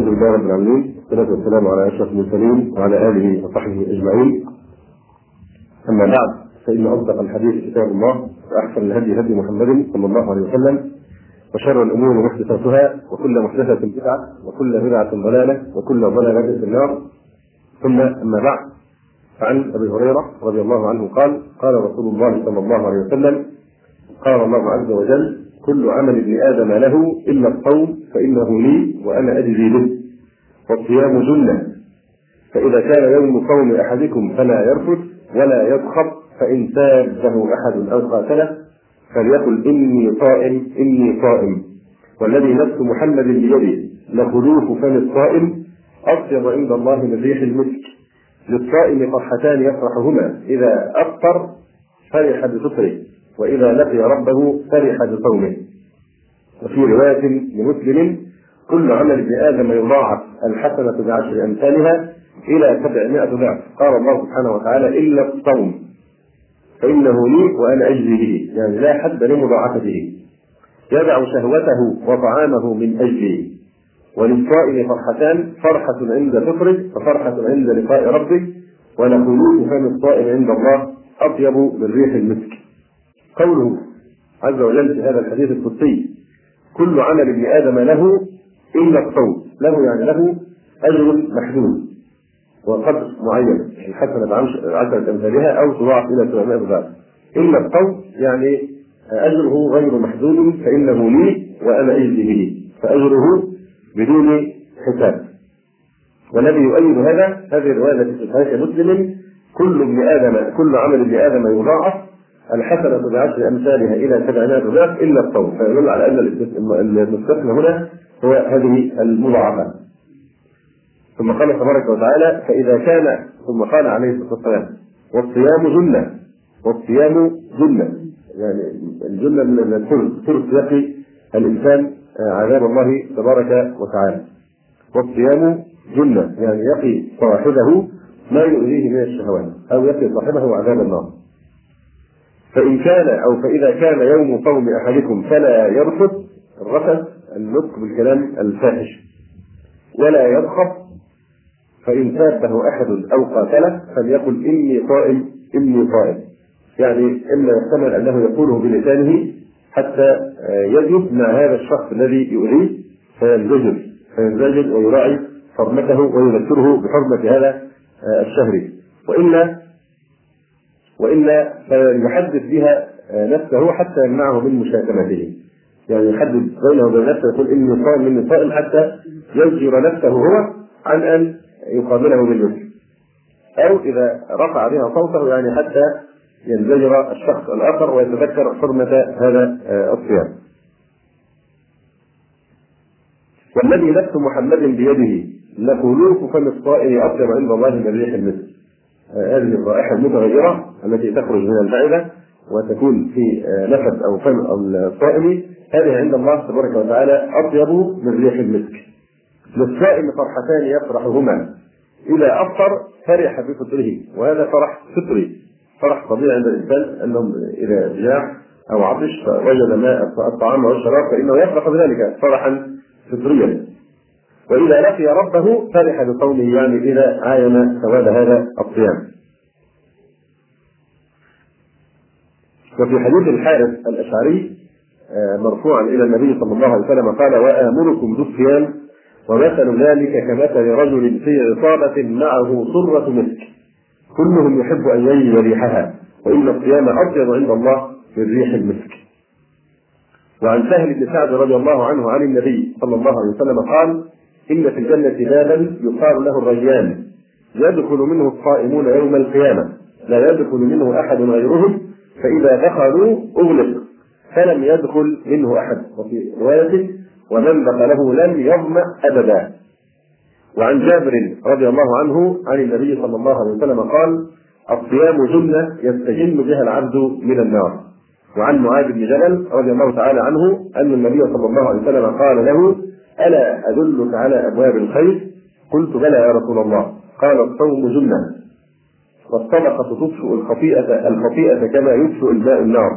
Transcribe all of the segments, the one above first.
الحمد لله رب العالمين والصلاة والسلام على أشرف المرسلين وعلى آله وصحبه أجمعين. أما بعد فإن أصدق الحديث كتاب الله وأحسن الهدي هدي محمد صلى الله عليه وسلم وشر الأمور محدثاتها وكل محدثة بدعة وكل بدعة ضلالة وكل ضلالة في النار. ثم أما بعد فعن أبي هريرة رضي الله عنه قال قال رسول الله صلى الله عليه وسلم قال الله عز وجل كل عمل ابن آدم له إلا الصوم فإنه لي وأنا أجزي به. والصيام جنة. فإذا كان يوم صوم أحدكم فلا يرفث ولا يضخط فإن سابه أحد أو قاتله فليقل إني صائم إني صائم. والذي نفس محمد بيده لخلوف فم الصائم اطيب عند الله من ريح المسك. للصائم فرحتان يفرحهما إذا أفطر فرح بفطره. وإذا لقي ربه فرح بصومه وفي رواية لمسلم كل عمل ابن آدم يضاعف الحسنة بعشر أمثالها إلى سبعمائة ضعف. قال الله سبحانه وتعالى إلا الصوم فإنه لي وأنا أجزي به. يعني لا حد لمضاعفته. يدع شهوته وطعامه من أجله. وللصائم فرحتان فرحة عند فطره وفرحة عند لقاء ربه. ولخلوف فم الصائم عند الله أطيب من ريح المسك. قوله عز وجل في هذا الحديث القدسي كل عمل ابن آدم له إلا الصوم له يعني له أجر محدود وقدر معين الحسنه بعشره أمثالها أو تضاعف إلى 700 ضعف إلا الصوم يعني أجره غير محدود فإنه لي وأنا أجزي به فأجره بدون حساب. والذي يؤيد هذا هذه الروايه التي في صحيح مسلم كل ابن آدم كل عمل ابن آدم يضاعف الحسنة بعشر أمثالها إلى 700 ضعف إلا الصوم فيدل على أن المستثنى هنا هو هذه المضاعفة. ثم قال تبارك وتعالى فإذا كان ثم قال عليه الصلاة والسلام والصيام جنة والصيام جنة. يعني الجنة من الثلث ثلث يقي الإنسان عذاب الله تبارك وتعالى. والصيام جنة يعني يقي صاحبه ما يؤذيه من الشهوات أو يقي صاحبه عذاب النار. فإن كان أو فإذا كان يوم صوم أحدكم فلا يرفض الرفث النطق بالكلام الفاحش. ولا يضخط فإن سابه أحد أو قاتله فليقل إني صائم إني صائم يعني إما يحتمل أنه يقوله بلسانه حتى يجب مع هذا الشخص الذي يؤذيه فينزجر فينزجر ويراعي حرمته ويذكره بحرمة هذا الشهر. وإلا وإلا فيحدث بها نفسه حتى يمنعه من مشاكمته. يعني يحدد بينه وبين نفسه يقول إني صائم إني صائم حتى يزجر نفسه هو عن أن يقابله بالمثل أو إذا رفع بها صوته يعني حتى ينزجر الشخص الآخر ويتذكر حرمة هذا الصيام. والذي نفس محمد بيده لخلوف فم الصائم اطيب عند الله من ريح المسك. هذه الرائحة المتغيرة التي تخرج من المعده وتكون في نفس أو فم الصائم هذه عند الله تبارك وتعالى أطيب من ريح المسك. للصائم فرحتان يفرحهما. اذا أفطر فرح بفطره. وهذا فرح فطري. فرح طبيعي عند الإنسان انه إذا جاع أو عطش فوجد ماء الطعام والشراب فإنه يفرح بذلك فرحا فطريا. وإذا لقي ربه فرح بصومه يعني إذا عاين ثواب هذا الصيام. وفي حديث الحارث الأشعري مرفوعا إلى النبي صلى الله عليه وسلم قال وآمركم بالصيام ومثل ذلك كمثل رجل في عصابة معه صرة مسك. كلهم يحب أن يجد ريحها وإن الصيام اطيب عند الله من ريح المسك. وعن سهل بن سعد رضي الله عنه عن النبي صلى الله عليه وسلم قال إن في الجنة بابا يقال له الريان يدخل منه الصائمون يوم القيامة. لا يدخل منه أحد غيرهم فإذا دخلوا أغلق. فلم يدخل منه أحد. وفي رواية ومن دخله لم يظمأ أبدا. وعن جابر رضي الله عنه عن النبي صلى الله عليه وسلم قال الصيام جنة يستجن بها العبد من النار. وعن معاذ بن جبل رضي الله تعالى عنه أن النبي صلى الله عليه وسلم قال له ألا أدلك على أبواب الخير؟ قلت بلى يا رسول الله. قال الصوم جنة. والصدقة تطفئ الخطيئة الخطيئة كما يطفئ الماء النار.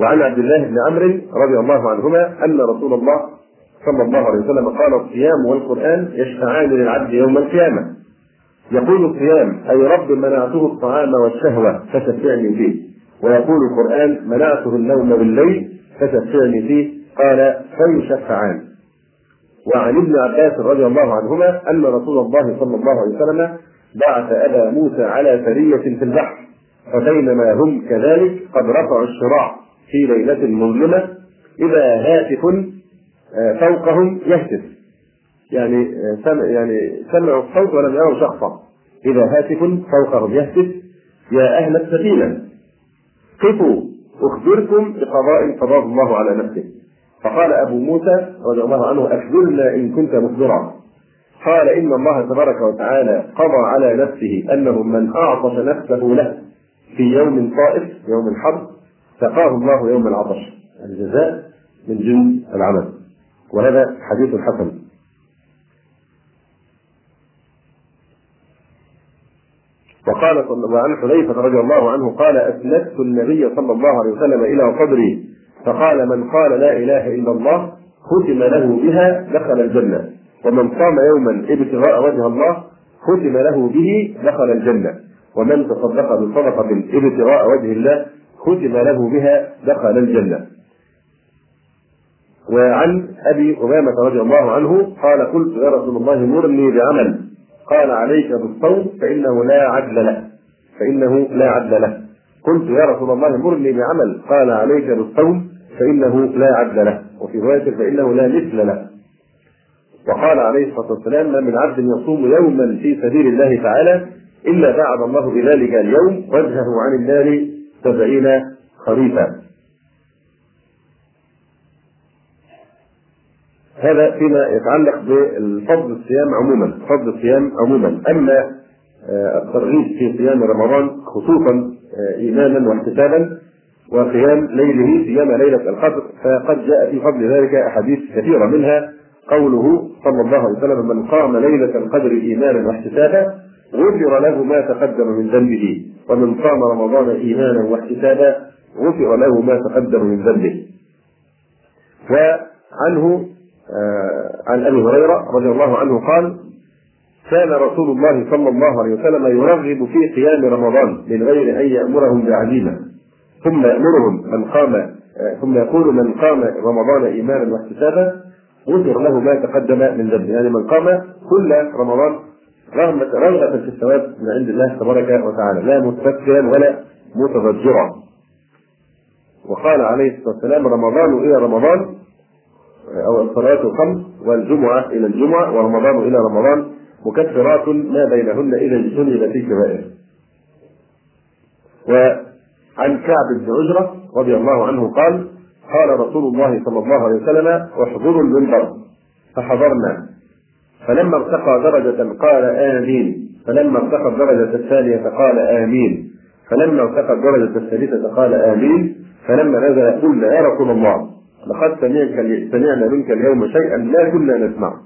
وعن عبد الله بن عمرو رضي الله عنهما أن رسول الله صلى الله عليه وسلم قال الصيام والقرآن يشفعان للعبد يوم القيامة. يقول الصيام أي رب منعته الطعام والشهوة فشفعني فيه. ويقول القرآن منعته النوم بالليل فشفعني فيه. قال فيشفعان. وعن ابن عباس رضي الله عنهما أن رسول الله صلى الله عليه وسلم بعث أبا موسى على سرية في البحر فبينما هم كذلك قد رفعوا الشراع في ليلة مظلمة إذا هاتف آه، فوقهم يهتف. يعني آه، سمع يعني سمعوا الصوت ولم يروا شخصا. إذا هاتف فوقهم يهتف. يا أهل السفينة قفوا أخبركم بقضاء قضاه الله على نفسه. فقال أبو موسى رضي الله عنه أخبرنا إن كنت مخبرا. قال إن الله تبارك وتعالى قضى على نفسه أنه من أعطش نفسه له في يوم طائف يوم الحرب سقاه الله يوم العطش. الجزاء من جنس العمل. وهذا حديث حسن. وقال وعن حذيفة رضي الله عنه قال أسندت النبي صلى الله عليه وسلم إلى صدري فقال من قال لا إله إلا الله ختم له بها دخل الجنة. ومن صام يوما ابتغاء وجه الله ختم له به دخل الجنة. ومن تصدق بصدقة ابتغاء وجه الله ختم له بها دخل الجنة. وعن أبي أمامة رضي الله عنه قال قلت يا رسول الله مرني بعمل. قال عليك بالصوم فإنه لا عدل له. فإنه لا عدل له. قلت يا رسول الله مرني بعمل قال عليك بالصوم فإنه لا عدل له. وفي رواية فإنه لا مثل له. وقال عليه الصلاة والسلام ما من عبد يصوم يوما في سبيل الله تعالى إلا بعد الله بذلك اليوم وجهه عن النار سبعين خريفا. هذا فيما يتعلق بفضل الصيام عموما. فضل الصيام عموما. آه، الترغيب في صيام رمضان خصوصا إيمانا واحتسابا وقيام ليله صيام ليلة القدر فقد جاء في فضل ذلك أحاديث كثيرة منها قوله صلى الله عليه وسلم من قام ليلة القدر إيمانا واحتسابا غفر له ما تقدم من ذنبه ومن صام رمضان إيمانا واحتسابا غفر له ما تقدم من ذنبه. وعنه آه، عن أبي هريرة رضي الله عنه قال كان رسول الله صلى الله عليه وسلم يرغب في قيام رمضان من غير أن يأمرهم بعزيمة. ثم يأمرهم من قام ثم يقول من قام رمضان إيمانا واحتسابا غفر له ما تقدم من ذنبه. يعني من قام كل رمضان رغبة رغبة في الثواب من عند الله تبارك وتعالى. لا مستكبرا ولا متضجرا وقال عليه الصلاة والسلام رمضان إلى رمضان أو الصلاة الخمس والجمعة إلى الجمعة ورمضان إلى رمضان مكفرات ما بينهن إذا اجتنبت الكبائر. وعن كعب بن عجرة رضي الله عنه قال: قال رسول الله صلى الله عليه وسلم: احضروا المنبر. فحضرنا. فلما ارتقى درجة قال آمين. فلما ارتقى الدرجة الثانية قال آمين. فلما ارتقى الدرجة الثالثة قال آمين. فلما نزل قلنا يا رسول الله لقد سمعنا منك اليوم شيئا لا كنا نسمعه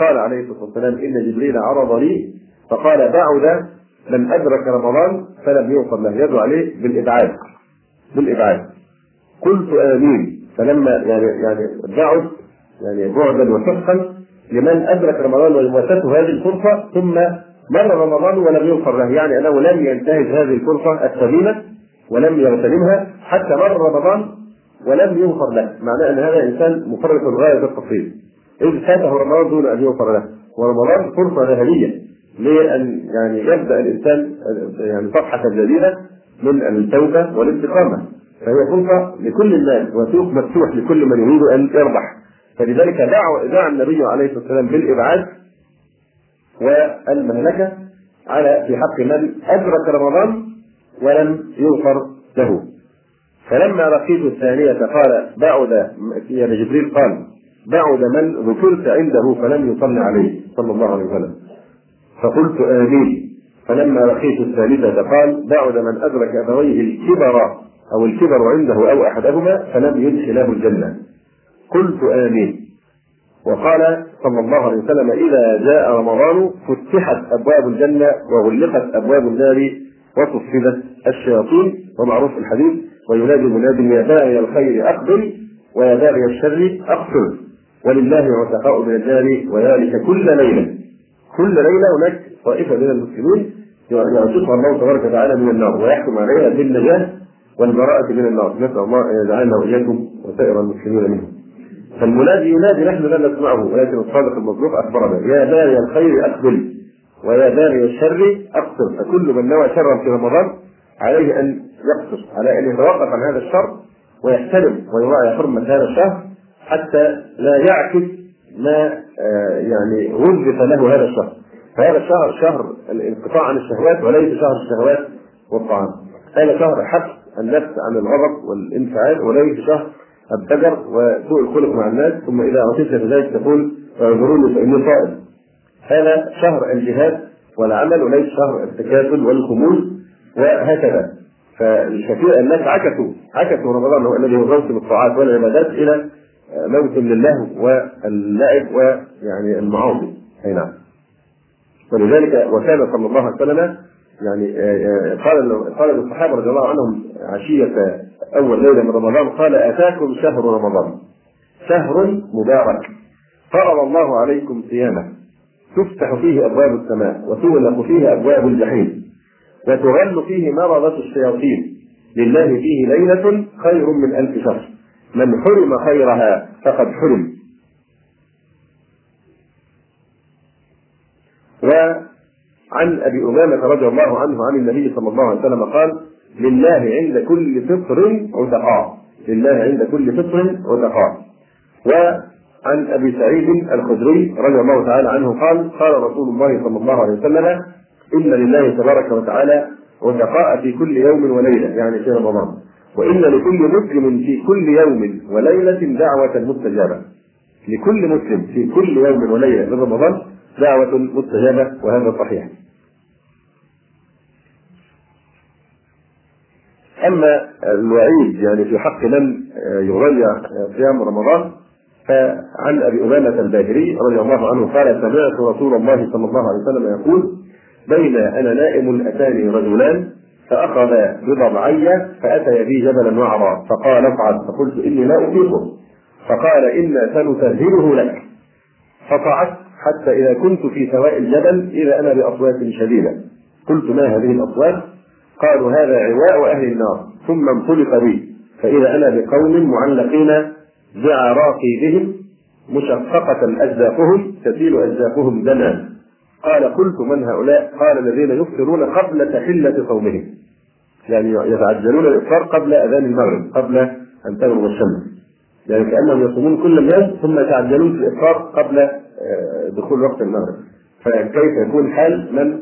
قال عليه الصلاة والسلام إن جبريل عرض لي فقال بعد من أدرك رمضان فلم يوصل له. يدعو عليه بالإبعاد بالإبعاد. قلت آمين. فلما يعني يعني بعد يعني بعدا وشقا لمن أدرك رمضان وفاته هذه الفرصة ثم مر رمضان ولم يغفر له. يعني أنه لم ينتهز هذه الفرصة الثمينه ولم يغتنمها حتى مر رمضان ولم يغفر له. معناه أن هذا إنسان مفرط غايه التفصيل. إذ فاته رمضان دون أن يغفر له. ورمضان فرصة ذهبية لأن يعني يبدأ الإنسان يعني صفحة جديدة من التوبة والإستقامة. فهي فرصة لكل الناس وسوق مفتوح لكل من يريد أن يربح. فلذلك دعا دعا النبي عليه الصلاة والسلام بالإبعاد والمهلكة على في حق من أدرك رمضان ولم يغفر له. فلما لقيت الثانية قال بعد يعني جبريل قال بعد من ذكرت عنده فلم يصل عليه صلى الله عليه وسلم. فقلت آمين. فلما لقيت الثالثة قال بعد من أدرك أبويه الكبر أو الكبر عنده أو أحدهما فلم يدخله الجنة. قلت آمين. وقال صلى الله عليه وسلم إذا جاء رمضان فتحت أبواب الجنة وغلقت أبواب النار وصفدت الشياطين ومعروف الحديث وينادي مناد يا داعي الخير أقبل ويا داعي الشر أقتل. ولله عتقاء من النار وذلك كل ليلة. كل ليلة هناك طائفة من المسلمين يعتقها الله تبارك وتعالى من النار ويحكم عليها بالنجاة والبراءة من النار، نسأل الله أن يجعلنا وإياكم وسائر المسلمين منهم. فالمنادي ينادي نحن لا نسمعه ولكن الصادق المصدوق أخبرنا. يا باري الخير أقبل ويا باري الشر أقصر. فكل من نوى شرا في رمضان عليه أن يقصر على أن يتوقف عن هذا الشر ويحترم ويراعي حرمة هذا الشهر حتى لا يعكس ما آه، يعني وظف له هذا الشهر. فهذا الشهر شهر الانقطاع عن الشهوات وليس شهر الشهوات والطعام. هذا شهر حبس النفس عن الغضب والانفعال وليس شهر الضجر وسوء الخلق مع الناس. ثم إذا أعطيت بذلك تقول اعذروني فإني صائم. هذا شهر الجهاد والعمل وليس شهر التكاسل والخمول وهكذا. فالكثير الناس عكسوا عكسوا رمضان هو الذي هو موسم الطاعات والعبادات إلى موسم لله واللعب ويعني المعاصي. أي نعم. ولذلك وكان صلى الله عليه وسلم يعني قال قال للصحابة رضي الله عنهم عشية أول ليلة من رمضان قال أتاكم شهر رمضان. شهر مبارك. فرض الله عليكم صيامه. تفتح فيه أبواب السماء وتغلق فيه أبواب الجحيم وتغل فيه مرضة الشياطين. لله فيه ليلة خير من ألف شهر. من حرم خيرها فقد حرم. وعن أبي أمامة رضي الله عنه عن النبي صلى الله عليه وسلم قال لله عند كل فطر عتقاء لله عند كل فطر عتقاء وعن أبي سعيد الخدري رضي الله تعالى عنه قال قال رسول الله صلى الله عليه وسلم إن لله تبارك وتعالى عتقاء في كل يوم وليلة. يعني في رمضان. وإن لكل مسلم في كل يوم وليلة دعوة مستجابة. لكل مسلم في كل يوم وليلة من رمضان دعوة مستجابة وهذا صحيح. أما الوعيد يعني في حق من يضيع صيام رمضان فعن أبي أمامة الباهلي رضي الله عنه قال سمعت رسول الله صلى الله عليه وسلم يقول بين أنا نائم أتاني رجلان فأخذ بضبعي فاتي بي جبلا وعرا فقال افعل فقلت إني لا اطيقه فقال أنا سنسهله لك. فصعدت حتى إذا كنت في سواء الجبل اذا أنا بأصوات شديدة. قلت ما هذه الأصوات؟ قالوا هذا عواء أهل النار ثم انطلق بي. فإذا أنا بقوم معلقين بعراقي بهم مشققة أجزاؤهم تسيل أجزاؤهم دما قال قلت من هؤلاء؟ قال الذين يفطرون قبل تحلة صومهم يعني يتعجلون الإفطار قبل أذان المغرب قبل أن تغرب الشمس. يعني كأنهم يصومون كل اليوم ثم يتعجلون في الإفطار قبل دخول وقت المغرب. فكيف يكون حال من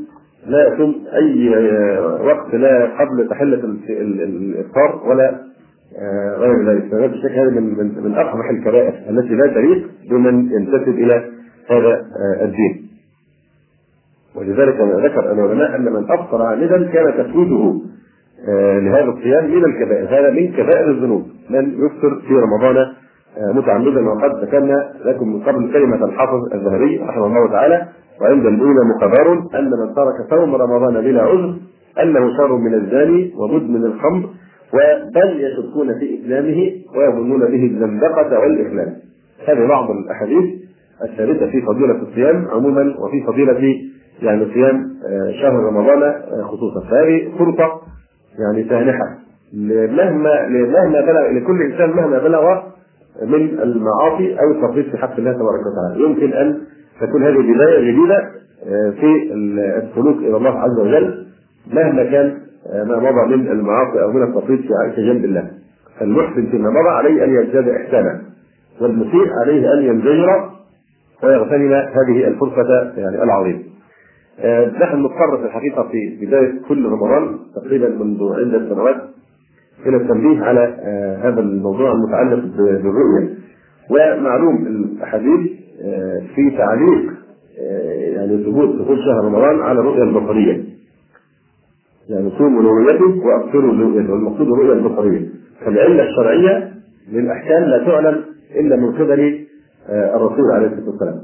لا يصوم أي وقت لا قبل تحلة الإفطار ولا غير ذلك. فهذا الشك هذا من من من اقبح الكبائر التي لا تليق بمن ينتسب إلى هذا الدين. ولذلك ذكر العلماء أن من أفطر عامدا كان تفويته لهذا الصيام من الكبائر، هذا من كبائر الذنوب، من يفطر في رمضان متعمدا وقد ذكرنا لكم من قبل كلمة الحافظ الذهبي رحمه الله تعالى وعند الأولى مخبر أن من ترك صوم رمضان بلا عذر أنه شر من الزاني ومدمن الخمر وبل يشكون في إسلامه ويظنون به الزندقة والاخلال. هذه بعض الأحاديث الثابتة في فضيلة الصيام عموما وفي فضيلة يعني صيام شهر رمضان خصوصا. فهذه فرصه يعني سانحة. مهما مهما بلغ لكل إنسان مهما بلغ من المعاصي أو التفريط في حق الله تبارك وتعالى. يمكن أن تكون هذه بدايه جديدة في السلوك إلى الله عز وجل مهما كان ما مضى من المعاصي أو من التفريط في جنب الله. فالمحسن فيما مضى عليه أن يزداد احسانا والمسيء عليه أن ينزجر ويغتنم هذه الفرصة يعني العظيمه. نحن نضطر في الحقيقة في بداية كل رمضان تقريبا منذ عدة سنوات إلى التنبيه على هذا الموضوع المتعلق بالرؤية. ومعلوم الأحاديث في تعليق يعني ثبوت دخول شهر رمضان على الرؤية البصرية. يعني صوموا لرؤيته وابصروا لرؤيته والمقصود الرؤية البصرية. فالعلة الشرعية للأحكام لا تعلم إلا من قبل الرسول عليه الصلاة والسلام.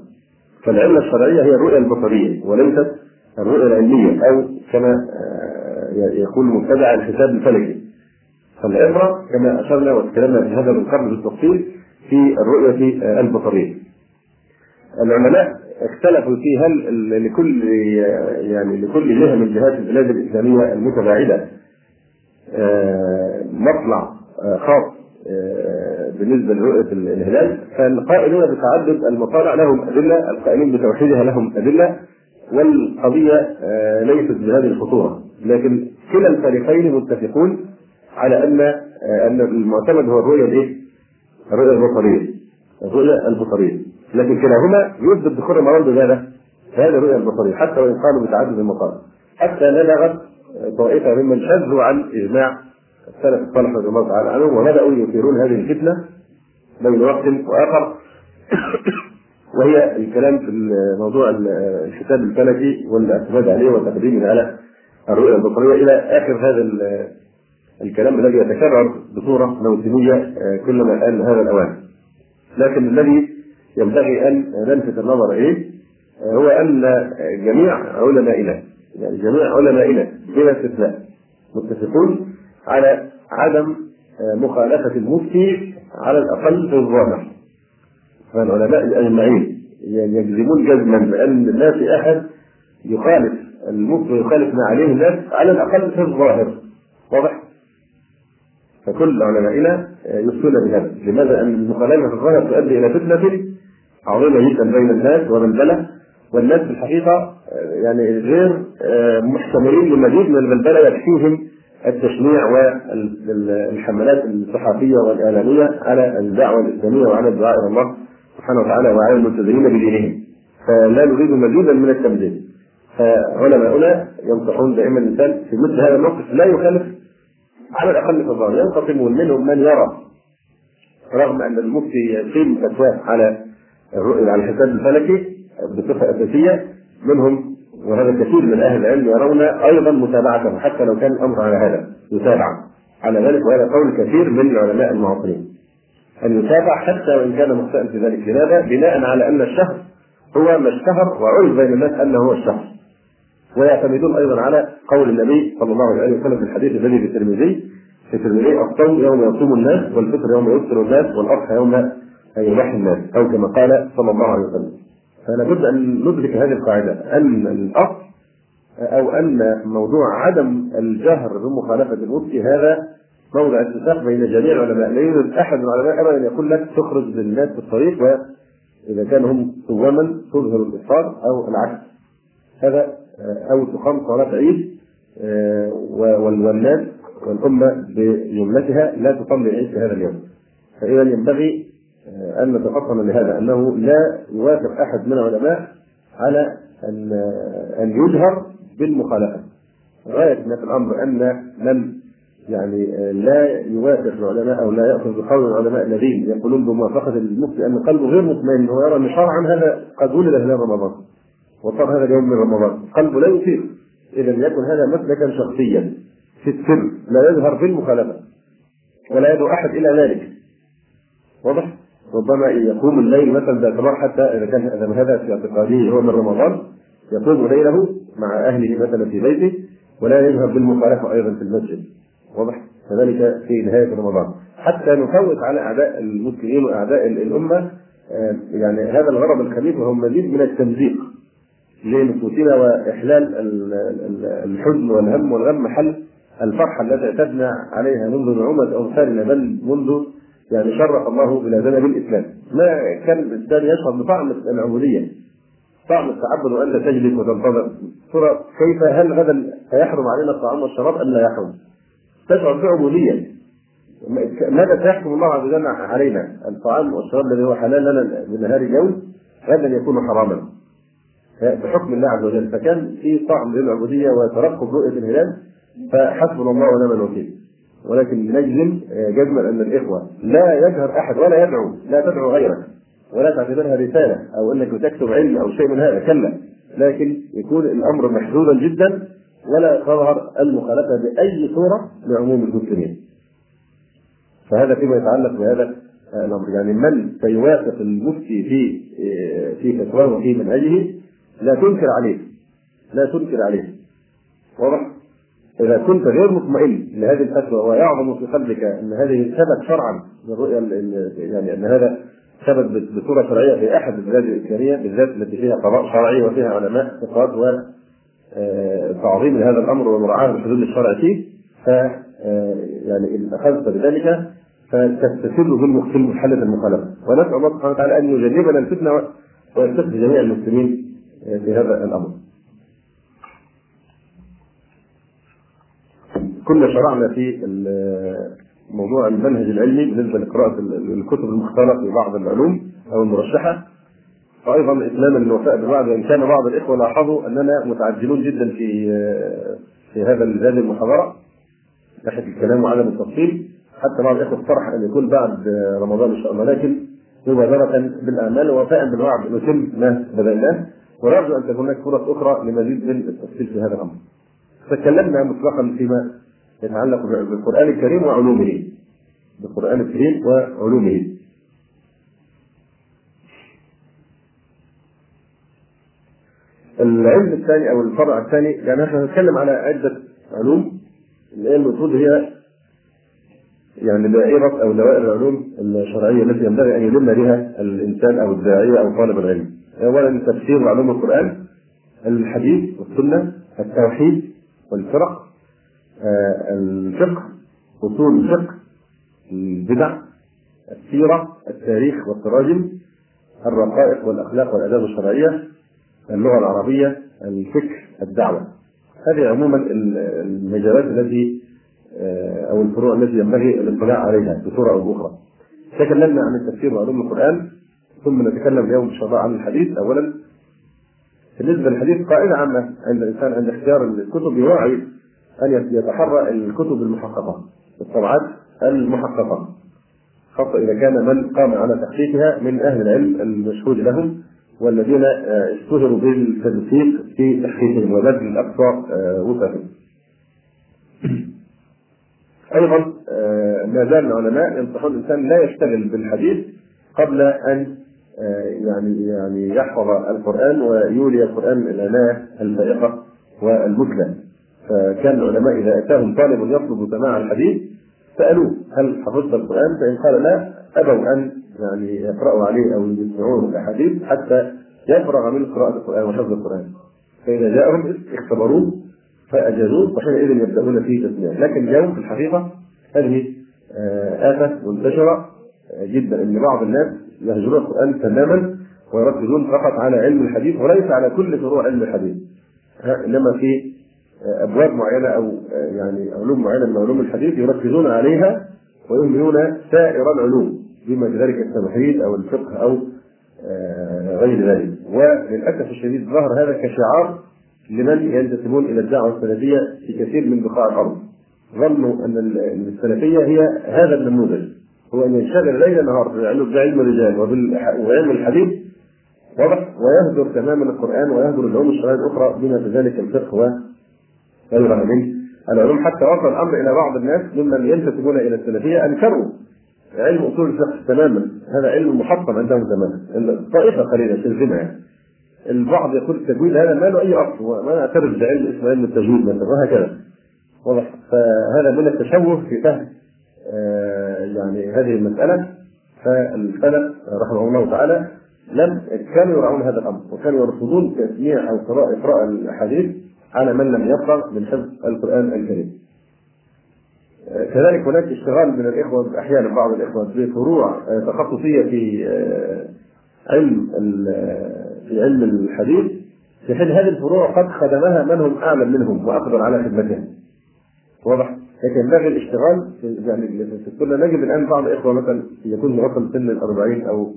فالعلة الشرعية هي الرؤية البصرية وليست الرؤية العلمية أو كما يقول مبتدع الحساب الفلكي. فالعبره كما أشرنا وتكلمنا في هذا من قبل بالتفصيل في الرؤية البصرية. العلماء اختلفوا في هل لكل يعني لكل جهة من جهات البلاد الإسلامية المتباعدة مطلع خاص بالنسبة لرؤية الهلال. فالقائلون بتعدد المطالع لهم أدلة القائلين بتوحيدها لهم أدلة. والقضية ليست بهذه الخطورة لكن كلا الفريقين متفقون على أن أن المعتمد هو الرؤية الإيه؟ الرؤية البصرية الرؤية البصرية لكن كلاهما يثبت دخول رمضان بماذا؟ هذه الرؤية البصرية حتى وإن قالوا بتعدد المطالع حتى نبغت طائفة ممن شذوا عن إجماع السلف الصالح رضي الله تعالى عنهم وبدأوا يثيرون هذه الفتنة بين وقت وآخر وهي الكلام في موضوع الحساب الفلكي والاعتماد عليه وتقديمه على الرؤية البصرية إلى آخر هذا الكلام الذي يتكرر بصورة موسمية كلما كان هذا الأوان. لكن الذي ينبغي أن نلفت النظر إليه هو أن جميع علمائنا يعني جميع علمائنا بلا استثناء متفقون على عدم مخالفة المفتي على الأقل في الظاهر. فالعلماء أجمعين يجزمون جزما بأن لا في أحد يخالف المفتي يخالف ما عليه الناس على الأقل في الظاهر واضح؟ فكل علمائنا يفتون بهذا لماذا؟ أن المخالفة في الظاهر تؤدي إلى فتنة عظيمة جدا بين الناس وبلبلة والناس في الحقيقة يعني غير محتملين لمزيد من البلبلة يكفيهم التشنيع والحملات الصحفية والإعلامية على الدعوة الإسلامية وعلى الدعاء إلى الله سبحانه وتعالى وعلى الملتزمين بدينهم. فلا نريد مزيدا من التمثيل فعلماؤنا ينصحون دائما الإنسان في مثل هذا الموقف لا يخالف على الأقل في الظاهر. ينقسمون منهم من يرى رغم أن المفتي يقيم فتواه على الرؤية على الحساب الفلكي بصفة أساسية منهم وهذا كثير من أهل العلم يرون أيضا متابعته حتى لو كان الأمر على هذا يتابع على ذلك وهذا قول كثير من العلماء المعاصرين. أن يتابع حتى وإن كان مخطئا في ذلك. لماذا؟ بناء على أن الشهر هو ما اشتهر وعرف بين الناس أنه هو الشهر. ويعتمدون أيضا على قول النبي صلى الله عليه وسلم في الحديث الذي في الترمذي في الترمذي الصوم يوم يصوم الناس والفطر يوم يفطر الناس والأضحى يوم يضحي الناس أو كما قال صلى الله عليه وسلم. فلا بد أن ندرك هذه القاعدة أن الأصل أو أن موضوع عدم الجهر بمخالفة المفتي هذا موضع اتفاق بين جميع العلماء. لا يوجد أحد من العلماء ابدا يقول لك تخرج للناس في الطريق واذا كان هم صواما تظهر الافطار أو العكس. هذا أو تقام صلاة عيد والناس والأمة بجملتها لا تصلي العيد في هذا اليوم. فإذا ينبغي أن نتفطن لهذا أنه لا يوافق أحد من العلماء على أن أن يجهر بالمخالفة. غاية ما في الأمر أن من يعني لا يوافق العلماء أو لا يأخذ بقول العلماء الذين يقولون بموافقة المفتي ان قلبه غير مطمئن ويرى أن شرعا هذا قد ولد هلال رمضان وصار هذا اليوم من رمضان. قلبه لا يثير اذا يكن هذا مسلكا شخصيا في السر لا يظهر بالمخالفه ولا يدعو أحد إلى ذلك. واضح؟ ربما يقوم الليل مثلا باعتبار حتى إذا كان هذا في اعتقاده هو من رمضان يقوم ليله مع أهله مثلا في بيته ولا يذهب بالمخالفه أيضا في المسجد. واضح؟ كذلك في نهاية رمضان. حتى نفوت على أعداء المسلمين وأعداء الأمة يعني هذا الغرض الخبيث وهو مزيد من التمزيق لنفوسنا وإحلال الحزن والهم والغم محل الفرحة التي اعتدنا عليها منذ نعومة أوثاننا بل منذ يعني شرف الله بلادنا بالإسلام. ما كان الانسان يشعر بطعم العبودية طعم التعبد وأنت تجلس وتنتظر. ترى كيف هل غدا سيحرم علينا الطعام والشراب أم لا يحرم؟ تشعر بعبوديه ماذا سيحكم الله عز وجل علينا؟ الطعام والشراب الذي هو حلال لنا بنهار اليوم غدا يكون حراما. بحكم الله عز وجل فكان في طعم للعبوديه وترقب رؤية الهلال فحسبنا الله ونعم الوكيل. ولكن نجزم جزما أن الإخوة لا يجهر أحد ولا يدعو لا تدعو غيرك ولا تعتبرها رسالة أو أنك تكتب علم أو شيء من هذا كلا. لكن يكون الأمر محدودا جدا ولا تظهر المخالفة بأي صورة لعموم المسلمين. فهذا فيما يتعلق بهذا الأمر يعني من سيوافق المفتي في في فتواه وفي منهجه لا تنكر عليه لا تنكر عليه واضح؟ إذا كنت غير مطمئن لهذه الفتوى ويعظم في قلبك أن هذه ثبت شرعا بالرؤيه يعني أن هذا ثبت بصورة شرعية في أحد البلاد الإسلامية بالذات التي فيها قضاء شرعي وفيها علماء ثقات تعظيم لهذا الأمر ومراعاة لحدود الشرع فيه ف يعني إن أخذت بذلك فتستفيد في محله المخالفة ونسأل الله سبحانه وتعالى أن يجنبنا الفتنة ويستفيد جميع المسلمين في هذا الأمر. كنا شرعنا في موضوع المنهج العلمي بالنسبة لقراءة الكتب المختارة في بعض العلوم أو المرشحة وأيضا اتماما للوفاء بالوعد وإن كان بعض الإخوة لاحظوا أننا متعجلون جدا في في هذا هذه المحاضرة ناحيه الكلام وعدم التفصيل حتى بعض الإخوة اقترح أن يكون بعد رمضان إن شاء الله لكن مبادرة بالأعمال ووفاء بالوعد نتم ما بدأناه ونرجو أن تكون هناك فرص أخرى لمزيد من التفصيل في هذا الأمر. تكلمنا مطلقا فيما يتعلق بالقرآن الكريم وعلومه. بالقرآن الكريم وعلومه. العلم الثاني أو الفرع الثاني يعني إحنا هنتكلم على عدة علوم اللي هي المفروض هي يعني دائرة أو دوائر العلوم الشرعية التي ينبغي أن يلم بها الإنسان أو الداعية أو طالب العلم. أولا تفسير علوم القرآن الحديث والسنة التوحيد والفرق آه الفقه أصول الفقه البدع السيرة التاريخ والتراجم الرقائق والأخلاق والآداب الشرعية اللغة العربية الفكر الدعوة. هذه عموما المجالات التي أو الفروع التي ينبغي الاطلاع عليها بصورة أو بأخرى. تكلمنا عن التفسير وعلوم القرآن ثم نتكلم اليوم إن شاء الله عن الحديث. اولا بالنسبة للحديث قاعدة عامة عند الإنسان عند اختيار الكتب يراعي أن يتحرى الكتب المحققة الطبعات المحققة خاصة إذا كان من قام على تحقيقها من أهل العلم المشهود لهم. والذين اشتهروا بالتدقيق في تحقيقهم وبذل اقصى وسعهم. أيضا ما زال العلماء ينصحون الإنسان لا يشتغل بالحديث قبل أن يعني يعني يحفظ القرآن ويولي القرآن العنايه الفائقه والمثلى فكان العلماء إذا أتاهم طالب يطلب سماع الحديث سألوه هل حفظت القرآن؟ فإن قال لا أبوا أن يعني يقرأوا عليه أو يسمعوه الأحاديث حتى يفرغ من قراءة القرآن وحفظ القرآن. فإذا جاءهم اختبروه فأجازوه وحينئذ يبدأون في تسميعه لكن اليوم في الحقيقة هذه آفة منتشرة جدا إن بعض الناس يهجرون القرآن تماما ويركزون فقط على علم الحديث وليس على كل فروع علم الحديث. إنما في أبواب معينة أو يعني علوم معينة من علوم الحديث يركزون عليها ويهملون سائر العلوم. بما ذلك التوحيد أو الفقه أو غير ذلك. وللأسف الشديد ظهر هذا كشعار لمن ينتسبون إلى الدعوة السلفية في كثير من بقاع الأرض. ظنوا أن السلفية هي هذا النموذج. هو أن ينشغل ليل نهار بعلم الرجال وعلم الحديث واضح؟ ويهدر تماما القرآن ويهدر العلوم الشرعية الأخرى بما في ذلك الفقه وغيرها من العلوم حتى وصل الأمر إلى بعض الناس ممن ينتسبون إلى السلفية أنكروا علم أصول الفقه تماما. هذا علم محطم عندهم تماما طائفه قليلة تلزمها يعني البعض يقول التجويد هذا ما له أي أصل وما نعترف بعلم اسمه علم التجويد مثلا وهكذا. واضح. فهذا من التشوه في فهم آه يعني هذه المسألة. فالسلف رحمه الله تعالى لم كانوا يراعون هذا الأمر وكانوا يرفضون تسميع أو قراءه إقراء الأحاديث على من لم يفرغ من حفظ القرآن الكريم. آه كذلك هناك اشتغال من الإخوة أحيانا بعض الإخوة بفروع آه تخصصية في علم في علم الحديث في حين هذه الفروع قد خدمها من هم أعلم منهم وأقدر على خدمتها. واضح؟ لكن ينبغي الاشتغال يعني في نجد الآن بعض الإخوة مثلا يكون وصل سن ال 40 أو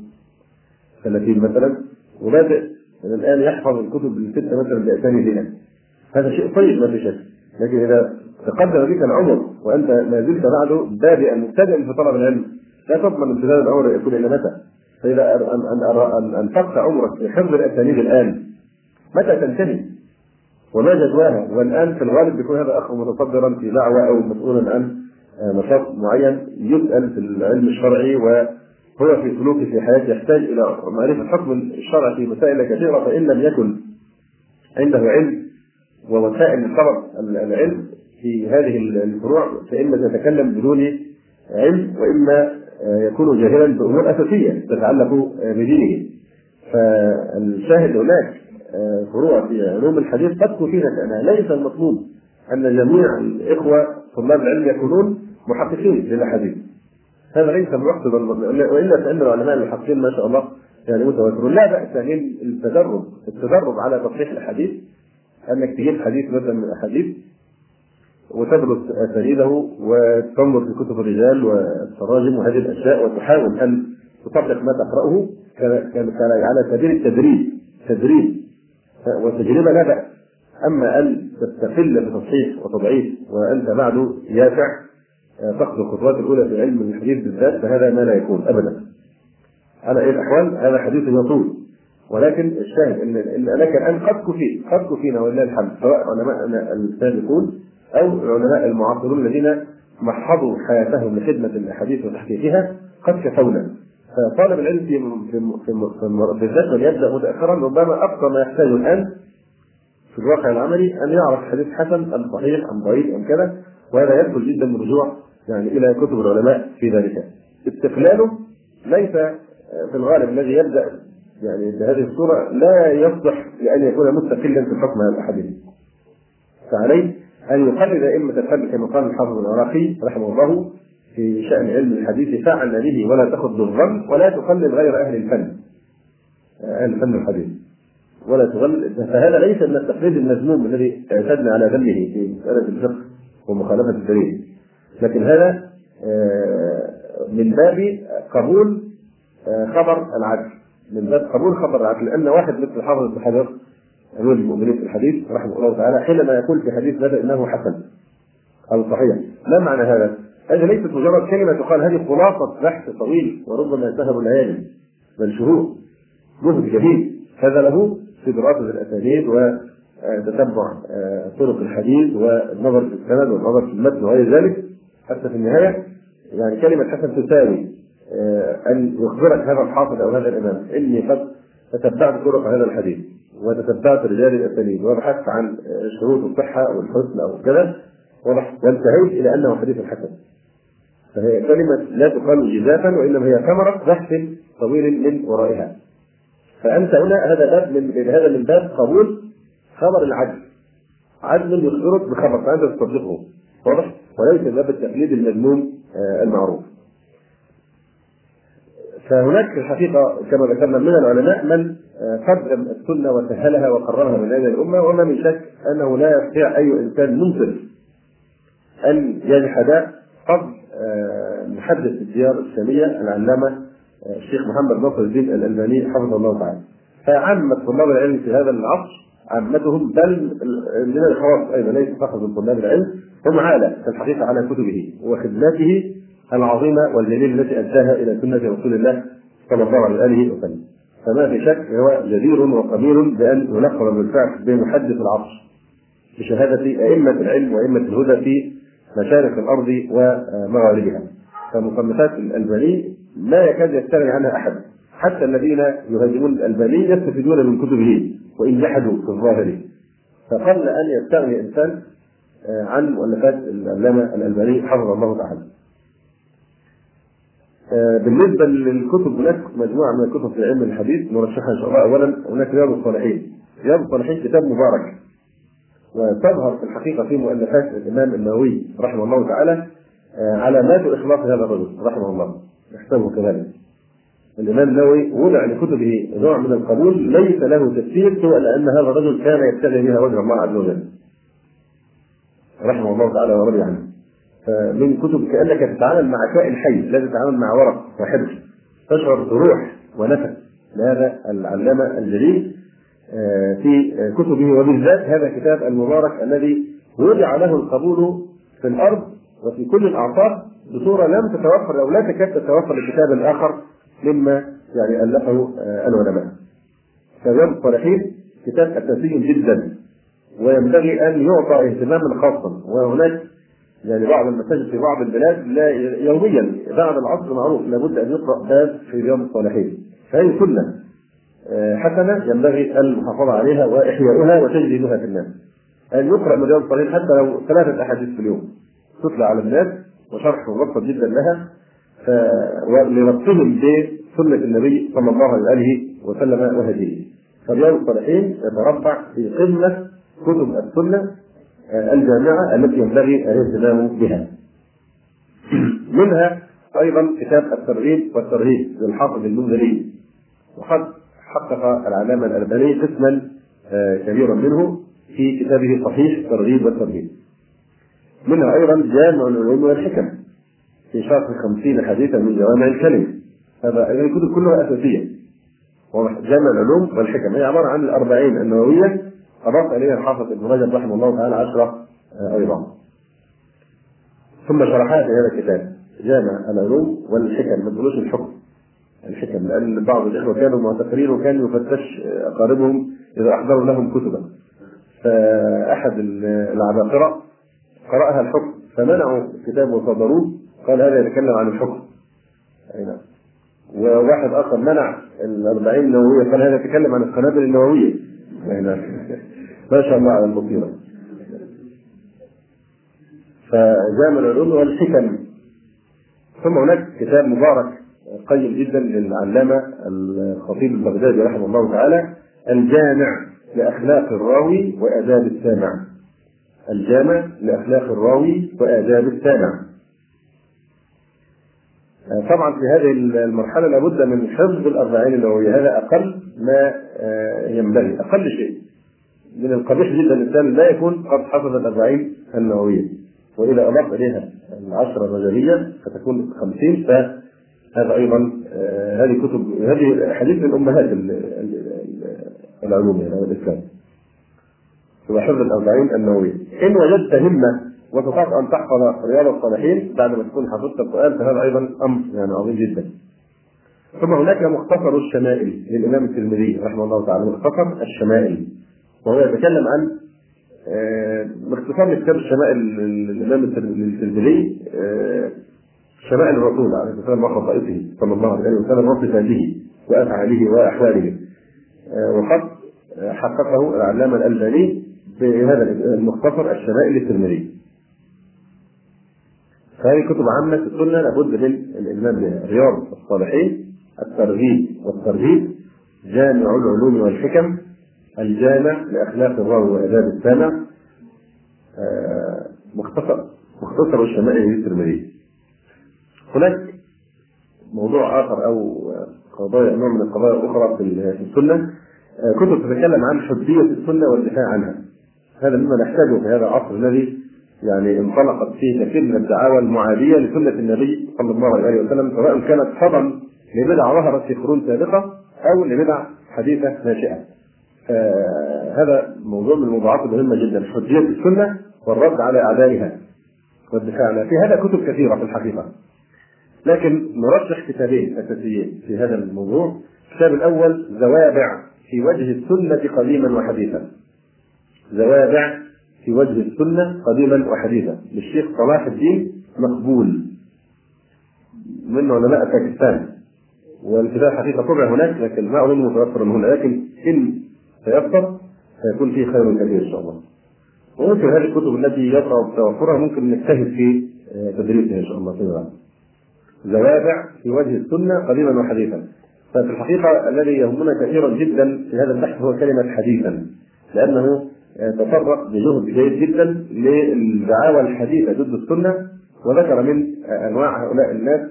30 مثلا وبادئ الآن يحفظ الكتب الستة مثلا باسامي هذا شيء طيب ما في شك لكن إذا تقدم بك العمر وأنت ما زلت بعده بادئا مبتدئا في طلب العلم لا تضمن امتداد العمر يكون إلى متى؟ فإذا ان انفقت عمرك في حفظ الأسانيد الآن متى تنتهي؟ وما جدواها والآن في الغالب بيكون هذا أخ متصدرا في دعوة أو مسؤولا عن نشاط معين يسأل في العلم الشرعي وهو في سلوكه في حياته يحتاج إلى معرفة حكم الشرع في مسائل كثيرة فإن لم يكن عنده علم ووسائل لطلب العلم في هذه الفروع فإما تتكلم بدون علم وإما يكون جاهلا بأمور أساسية تتعلق بدينه. فالشاهد هناك فروع في علوم الحديث قد تفيد شأنها ليس المطلوب أن جميع الإخوة طلاب العلم يكونون محققين للأحاديث. هذا ليس مقصدا وإلا فإن العلماء المحققين ما شاء الله يعني متواترون. لا بأس من التدرب التدرب على تصحيح الاحاديث أنك تجيب حديث مثلا من الأحاديث وتدرس اسانيده وتنظر في كتب الرجال والتراجم وهذه الأشياء وتحاول أن تطبق ما تقرأه على سبيل التدريب. تدريب. والتجربه لا بأس. أما أن تستقل بتصحيح وتضعيف وأنت بعد يافع تاخذ الخطوات الأولى في علم الحديث بالذات فهذا ما لا يكون ابدا. على اي الاحوال هذا حديث يطول. ولكن الشاهد ان لك الان قد كفيت قد كفينا ولله الحمد سواء علماء السابقون أو العلماء المعاصرون الذين محضوا حياتهم لخدمة الأحاديث وتحقيقها قد كفونا فطالب العلم في في بالذات من يبدأ متاخرا ربما أقصى ما يحتاجه الآن في الواقع العملي أن يعرف حديث حسن أم صحيح أم ضعيف أم كذا وهذا يدخل جدا بالرجوع يعني إلى كتب العلماء في ذلك. استقلاله ليس في الغالب الذي يبدأ يعني بهذه الصورة لا يصلح لأن يكون مستقلا في الحكم على الاحاديث. فعليه أن يقلد أئمة الفن كما قال الحافظ العراقي رحمه الله في شأن علم الحديث فعل به ولا تأخذ بالظن ولا تقلد غير أهل الفن. أهل الفن الحديث. ولا تغلب فهذا ليس من التقليد المذموم الذي اعتدنا على ذمه في مسألة الفقه ومخالفة الدليل. لكن هذا من باب قبول خبر العدل من باب قبول خبر العدل لأن واحد مثل حافظ بن حجر أمير المؤمنين في الحديث رحمه الله تعالى حينما يقول في حديث بدأ إنه حسن. أو صحيح. ما معنى هذا؟ هذه ليست مجرد كلمة تقال هذه خلاصة بحث طويل وربما يذهب ليالي بل شهور. جهد جديد هذا له في دراسة الأسانيد وتتبع طرق الحديث والنظر في السند والنظر في المتن وغير ذلك. حتى في النهاية يعني كلمة حسن تساوي أن يخبرك هذا الحافظ أو هذا الإمام. إني قد تتبعت طرق هذا الحديث. وتتبعت رجال الاسانيد وبحثت عن شروط الصحة والحسن أو كذا وانتهيت إلى أنه حديث حسن فهي كلمة لا تقال جزافا وإنما هي ثمرة بحث طويل من ورائها. فأنت هنا هذا باب من هذا من باب قبول خبر العدل. عدل يخبرك بخبر فأنت تصدقه. واضح؟ وليس باب التقليد المذموم المعروف. فهناك في الحقيقة كما ذكرنا من العلماء من قدم السنة وسهلها وقررها من هذه الأمة وما من شك أنه لا يستطيع أي إنسان منصف أن يجحد فضل محدث الديار الإسلامية العلامة الشيخ محمد ناصر الدين الألباني حفظه الله تعالى. فعامة طلاب العلم في هذا العصر عامتهم بل من الخواص أيضا ليس فقط من طلاب العلم هم عالة في الحقيقة على كتبه وخدماته العظيمة والجليلة التي أداها إلى سنة رسول الله صلى الله عليه وآله وسلم. فما في شك هو جدير وقبيل بأن يلقب بالفعل بمحدث العصر بشهادة أئمة العلم وأئمة الهدى في مشارق الأرض ومغاربها. فمصنفات الألباني لا يكاد يستغني عنها أحد. حتى الذين يهاجمون الألباني يستفيدون من كتبه وإن جحدوا في الظاهر. فقل أن يستغني انسان عن مؤلفات العلامة الألباني حفظه الله تعالى. بالنسبة للكتب هناك مجموعة من الكتب في علم الحديث نرشحها إن شاء الله اولا هناك رياض الصالحين. رياض الصالحين كتاب مبارك وتظهر في الحقيقة في مؤلفات الإمام النووي رحمه الله تعالى علامات إخلاص هذا الرجل رحمه الله نحسبه كذلك. الإمام النووي وضع لكتبه نوع من القبول ليس له تفسير سوى لأن هذا الرجل كان يبتغي بها وجه الله عز وجل. رحمه الله تعالى ورضي عنه. فمن كتب كأنك تتعامل مع كائن حي لا تتعامل مع ورق وحبر تشعر بروح ونفس. لهذا العلامة الجليل في كتبه. وبالذات هذا الكتاب المبارك الذي وضع له القبول في الأرض وفي كل الاعصار بصورة لم تتوفر أو لا تكاد تتوفر لكتاب اخر مما يعني ألفه العلماء. فرياض الصالحين كتاب اساسي جدا. وينبغي أن يعطى اهتماما خاصا. وهناك يعني بعض المساجد في بعض البلاد لا يوميا بعد العصر معروف لابد أن يقرأ باب في رياض الصالحين. فهي سنه حسنة ينبغي المحافظة عليها وإحياؤها وتجديدها في الناس. أن يقرأ من رياض الصالحين حتى لو ثلاثة أحاديث في اليوم. تتلى على الناس وشرح مبسط جدا لها لربطهم بسنة النبي صلى الله عليه وسلم وهديه. فرياض الصالحين يتربع في قمة كتب السنة الجامعة التي ينبغي الاهتمام بها. منها أيضا كتاب الترغيب والترهيب للحافظ المنذري وقد حقق العلامة الألباني قسما آه، كبيرا منه في كتابه صحيح الترغيب والترهيب. منها أيضا جامع العلوم والحكم في شرح خمسين حديثا من جوامع الكلم هذا الكتب كلها أساسية جامع العلوم والحكم هي عبارة عن الأربعين النووية أضاف إليها الحافظ ابن رجب رحمه الله تعالى عشرة آه، أيضا. ثم شرحها في هذا الكتاب. جامع العلوم والحكم ما تقولوش الحكم. الحكم لأن بعض الإخوة كانوا معتقلين وكان يفتش أقاربهم إذا أحضروا لهم كتبا. فأحد العباقرة قرأها الحكم فمنعوا كتاب وصدروه قال هذا يتكلم عن الحكم. أي نعم. وواحد آخر منع الأربعين النووية قال هذا يتكلم عن القنابل النووية. نعم. ما شاء الله على البصيره فجامع العلوم والحكم. ثم هناك كتاب مبارك قيم جدا للعلامة الخطيب البغدادي رحمه الله تعالى الجامع لأخلاق الراوي وآداب السامع. الجامع لأخلاق الراوي وآداب السامع. طبعا في هذه المرحلة لابد من حفظ الأربعين النووية. هذا أقل ما ينبغي أقل شيء. من القبيح جدا الانسان لا يكون قد حفظ الأربعين النووية. وإذا اضاف إليها العشرة الرجليه فتكون خمسين. فهذا أيضا آه، هذه كتب هذه حديث من أمهات العلوم يعني الإسلام. وحفظ الأربعين النووية. إن وجدت همة وتطاق أن تحفظ رياض الصالحين بعد ما تكون حفظت القرآن فهذا أيضا أمر يعني عظيم جدا. ثم هناك مختصر الشمائل للإمام الترمذي رحمه الله تعالى مختصر الشمائل. وهو يتكلم عن آه، باختصار كتاب الشمائل للإمام الترمذي آه، شمائل الرسول عليه الصلاة والسلام وخصائصه صلى الله عليه وسلم وصفاته وافعاله واحواله آه، وقد حققه العلامة الألباني بهذا المختصر الشمائل للترمذي. فهذه كتب عامة في السنة لابد من الإلمام بها. رياض الصالحين الترغيب والترهيب جامع العلوم والحكم الجامع لأخلاق الراوي وآداب السامع آه، مختصر مختصر الشمائل للترمذي. هناك موضوع آخر أو قضايا نوع من القضايا الأخرى في السنة. آه، كتب تتكلم عن حجية السنة والدفاع عنها. هذا مما نحتاجه في هذا العصر الذي يعني انطلقت فيه كثير من الدعاوى المعادية لسنة النبي صلى الله عليه وسلم سواء كانت صدى لبدع ظهرت في قرون سابقة أو لبدع حديثة ناشئة. آه هذا موضوع من الموضوعات المهمة جدا حجية السنة والرد على أعدائها والدفاع عنها في هذا كتب كثيرة في الحقيقة. لكن نرشح كتابين أساسيين في هذا الموضوع. الكتاب الأول زوابع في وجه السنة قديما وحديثا. زوابع في وجه السنة قديما وحديثا للشيخ صلاح الدين مقبول من علماء باكستان والكتاب حقيقة طبع هناك لكن ما أظن متوفر من هنا لكن إن تيسر سيكون فيه خير كثير إن شاء الله. وممكن هذه الكتب التي يصعب توفرها ممكن نجتهد في آه، تدريسها إن شاء الله فيما زوابع في وجه السنة قديما وحديثا. ففي الحقيقة الذي يهمنا كثيرا جدا في هذا البحث هو كلمة حديثا لأنه تطرق بجهد جيد جدا للدعاوى الحديثة ضد السنة وذكر من أنواع هؤلاء الناس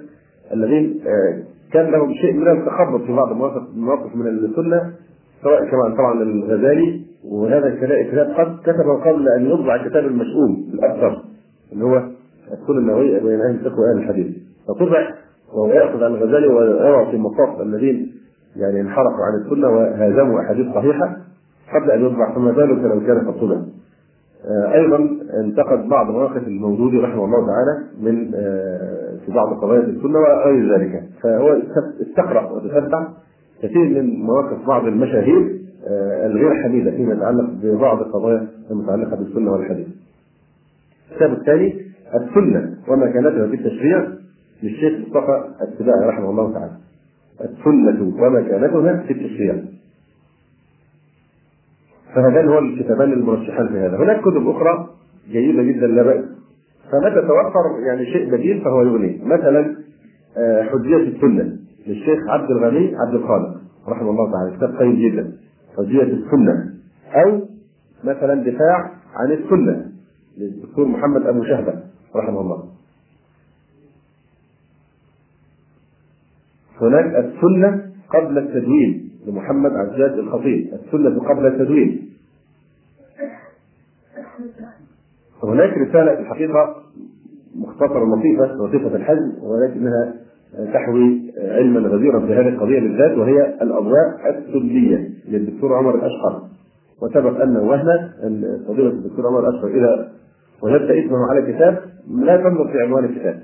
الذين آه، كان لهم شيء من التخبط في بعض المواقف من السنة سواء كمان طبعا الغزالي وهذا الكتاب قد كتبه قبل أن يطبع الكتاب المشؤوم الأكثر اللي هو السنة النووية بين أهل الفقه وأهل الحديث. فطبع وهو يأخذ عن الغزالي ويعطي مصاف الذين يعني انحرفوا عن السنة وهاجموا أحاديث صحيحة قبل أن يطبع فما بالك لو كان قد طبع. آه، أيضا انتقد بعض مواقف الموجود رحمه الله تعالى من آه، في بعض قضايا السنة وغير ذلك. فهو استقرأ وتتبع. كثير من مواقف بعض المشاهير آه، الغير حميده فيما يتعلق ببعض القضايا المتعلقة بالسنة والحديث. الكتاب الثاني السنة وما كانتها في التشريع للشيخ مصطفى السباعي رحمه الله تعالى. السنة وما كانتها في التشريع. فهذان هو الكتابان المرشحان في هذا هناك كتب أخرى جيدة جدا لا بأس فمتى توفر يعني شيء بديل فهو يغني مثلا آه، حجية السنة للشيخ عبد الغني عبد الخالق رحمه الله تعالى. كتاب قيم جدا. حجيه السنة أو مثلا دفاع عن السنة للدكتور محمد أبو شهبة رحمه الله. هناك السنة قبل التدوين لمحمد عزاز الخطيب. السنة قبل التدوين. هناك رسالة الحقيقة مختصرة لطيفة لطيفة الحجم ولكنها تحوي علما غزيرا في هذه القضية بالذات وهي الأضواء السلبية للدكتور عمر الأشقر. وسبق أن وهنا فضيلة الدكتور عمر الأشقر إذا وجدت اسمه على كتاب لا تنظر في عنوان الكتاب.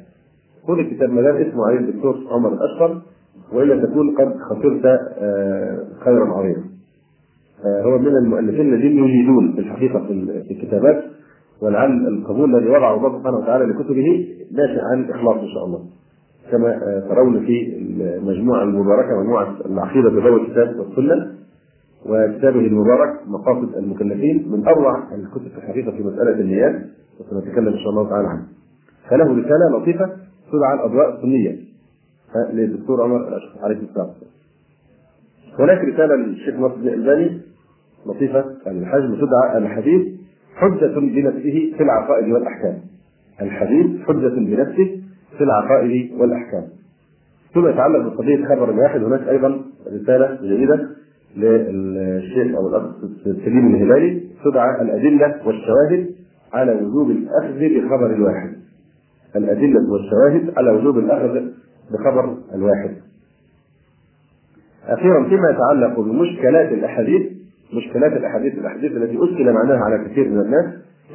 كل الكتاب ما دام اسمه عليه الدكتور عمر الأشقر وإلا تكون قد خسرت آه، خيرا عظيما. آه، هو من المؤلفين الذين يجيدون في الحقيقة في الكتابات ولعل القبول الذي وضعه الله سبحانه وتعالى لكتبه ناشئ عن الاخلاص إن شاء الله. كما آه، ترون في المجموعة المباركة مجموعة العقيدة بضوء الكتاب والسنة وكتابه المبارك مقاصد المكلفين من أروع الكتب في الحقيقة في مسألة النيات وسنتكلم إن شاء الله تعالى عنه. فله رسالة لطيفة تدعى الأضواء السنية للدكتور عمر الاشقر عليه السلام. هناك رسالة للشيخ ناصر الألباني لطيفة الحجم تدعى الحديث حجة بنفسه في العقائد والأحكام الحديث حجة بنفسه في العقائد والأحكام. ثم يتعلق بقضية خبر الواحد هناك أيضا رسالة جيدة للشيخ أو الأخ سليم الهلالي تدعى الأدلة والشواهد على وجوب الأخذ بخبر الواحد. الأدلة والشواهد على وجوب الأخذ بخبر الواحد. أخيرا فيما يتعلق بمشكلات الأحاديث مشكلات الأحاديث الأحاديث التي أشكل معناها على كثير من الناس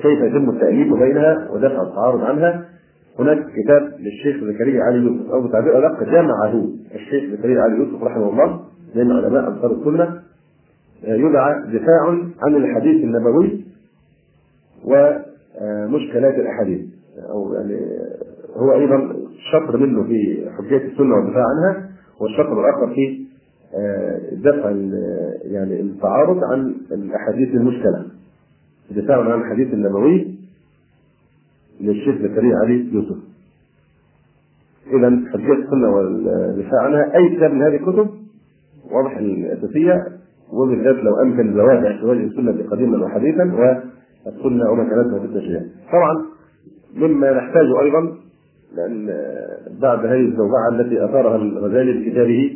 كيف يتم التاليف بينها ودفع التعارض عنها هناك كتاب للشيخ زكريا علي يوسف أو بتعبير ادق جمعه الشيخ زكريا علي يوسف رحمه الله من علماء انصار السنة يدعى دفاع عن الحديث النبوي ومشكلات الأحاديث. أو يعني هو أيضا شطر منه في حجية السنة والدفاع عنها والشطر الآخر في دفع يعني التعارض عن الأحاديث المشكلة. دفاع عن الحديث النبوي للشيخ زكريا علي يوسف اذا حجيه السنة والدفاع عنها أي كتاب من هذه الكتب واضح الأساسية وبالذات لو أمكن زواج احتواج السنة قديما وحديثا والسنة ومكانتها في التشريع. طبعا مما نحتاجه أيضا لأن بعد هذه الزوبعه التي أثارها الغزالي في كتابه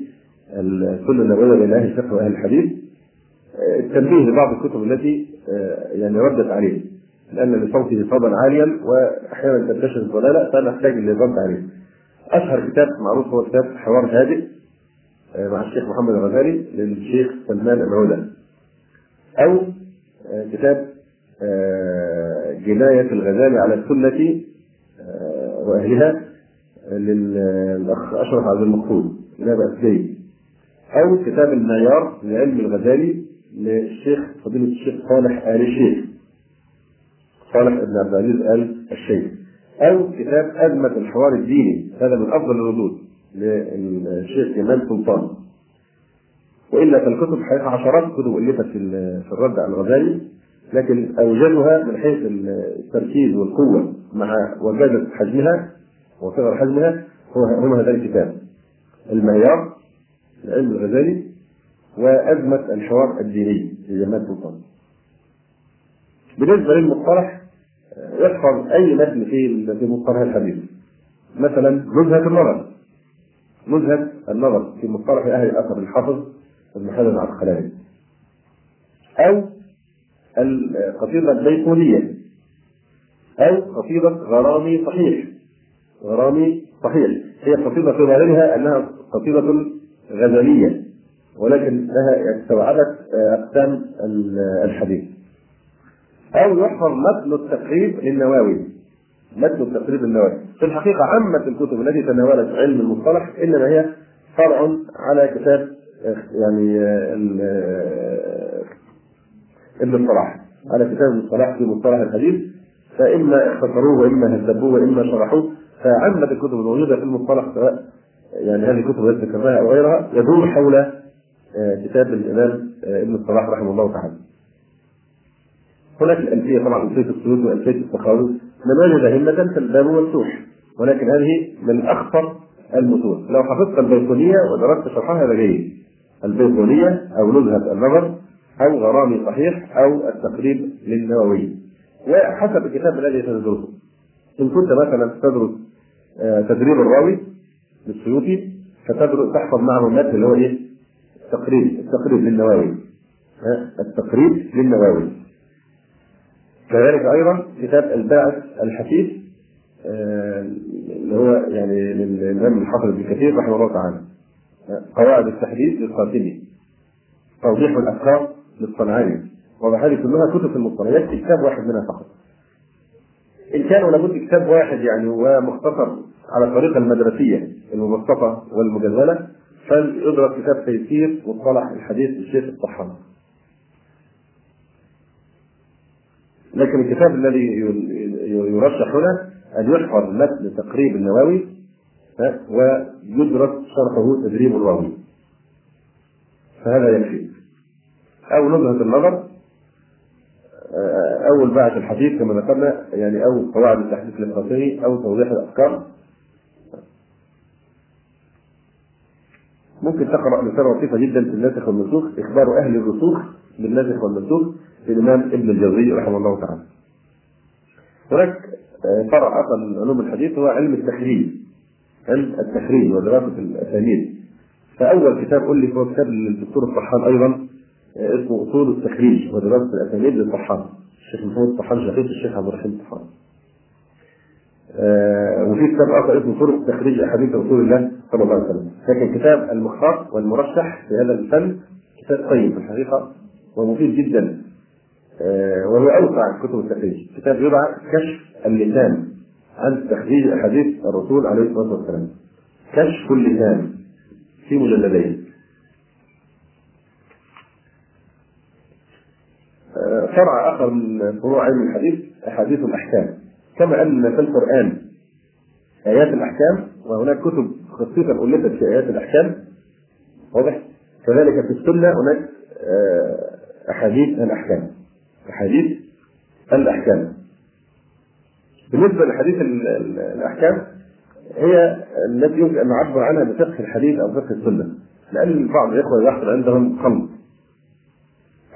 السنة النبوية بين أهل الفقه وأهل الحديث التنبيه لبعض الكتب التي يعني ردت عليه لأن لصوته صوتا عاليا واحيانا تنتشر الضلالة فنحتاج للرد عليه. أشهر كتاب معروف هو كتاب حوار هادئ مع الشيخ محمد الغزالي للشيخ سلمان العودة. أو كتاب جناية الغزالي على السنة وأهلها للأخ أشرف عبد المقصود لا بأس به أو كتاب المعيار لعلم الغزالي للشيخ فضيلة الشيخ صالح آل الشيخ صالح بن عبد العزيز آل الشيخ أو كتاب أزمة الحوار الديني. هذا من أفضل الردود للشيخ جمال سلطان. وإلا فالكتب حقيقة عشرات الكتب ألفت في الرد على الغزالي لكن أوجدها من حيث التركيز والقوة مع وجادة حجمها وصغر حجمها هو هم هذا الكتاب. المعيار العلم الغزالي وأزمة الحوار الديني لجمال سلطان. بالنسبة للمصطلح يحفظ أي متن في في مصطلح الحديث. مثلا نزهة النظر. نزهة النظر في مصطلح أهل الأثر الحافظ ابن حجر العسقلاني. أو القصيدة البيقونية أو قصيدة غرامي صحيح. غرامي صحيح هي قصيدة في ظاهرها أنها قصيدة غزلية ولكن لها استوعبت أقسام الحديث أو يحفظ متن التقريب للنواوي. متن التقريب للنواوي. في الحقيقة عامة الكتب التي تناولت علم المصطلح إنما هي فرع على كتاب يعني ابن الصلاح. على كتاب الصلاح في مصطلح الحديث. فإما اختصروه وإما هذبوه وإما شرحوه. فعامة الكتب الموجودة في المصطلح سواء يعني هذه الكتب التي ذكرناها أو غيرها يدور حول كتاب الإمام ابن الصلاح رحمه الله تعالى. هناك الألفية طبعا ألفية السيوط وألفية السخاوي وجد همة فالباب مفتوح ولكن هذه من أخطر المتون لو حفظت البيقونية ودرست شرحها هذا جيد. البيقونية أو نزهة النظر أو غرامي صحيح أو التقريب للنووي. وحسب الكتاب الذي تدرسه. إن كنت مثلا تدرس آه، تدريب الراوي للسيوطي فتدرس تحفظ معه المتن اللي هو إيه؟ التقريب التقريب للنووي. التقريب للنووي. كذلك أيضا كتاب الباعث الحثيث آه، اللي هو يعني للإمام الحافظ ابن كثير رحمه الله تعالى. قواعد التحديث للقاسمي توضيح الأفكار للصنعاني وهذه كلها كتب المصطلحات كتاب واحد منها فقط. إن كان لابد كتاب واحد يعني ومختصر على الطريقة المدرسية المبسطه والمجزله فليدرس كتاب تيسير مصطلح الحديث للشيخ الطحان. لكن الكتاب الذي يرشح هنا أن يحفظ متن تقريب النووي ويدرس شرحه تدريب الراوي. فهذا يكفي. أو نزهه النظر أو الباعث الحديث كما ذكرنا يعني أو قواعد التحديث للقاسمي أو توضيح الأفكار. ممكن تقرأ رساله لطيفة جدا في الناسخ والمنسوخ إخبار أهل الرسوخ بالناسخ والمنسوخ للامام ابن الجوزي رحمه الله تعالى. هناك فرع آخر من علوم الحديث هو علم التخريج. علم التخريج ودراسة الأسانيد. فأول كتاب ألف هو كتاب للدكتور الطحان أيضا اسمه أصول التخريج ودراسة الأسانيد للطحان. الشيخ محمود الطحان شقيق الشيخ عبد الرحيم الطحان. آه، وفي كتاب آخر اسمه طرق تخريج أحاديث رسول الله صلى الله عليه وسلم. لكن كتاب المختار والمرشح في هذا الفن كتاب طيب في الحقيقة ومفيد جدا. آه، وهو اوسع كتب التخريج. كتاب يدعى كشف اللسان عن تخريج احاديث الرسول عليه الصلاة والسلام. كشف اللسان في مجلدين. آه، فرع آخر من فروع علم الحديث أحاديث الأحكام. كما أن في القرآن آيات الأحكام وهناك كتب خصيصا ألفت في آيات الأحكام. واضح؟ كذلك في السنة هناك آه، أحاديث الأحكام. أحاديث الأحكام. بالنسبة لحديث الأحكام هي التي يمكن أن نعبر عنها بفقه الحديث أو فقه السنة لأن بعض الإخوة يحصل عندهم خلط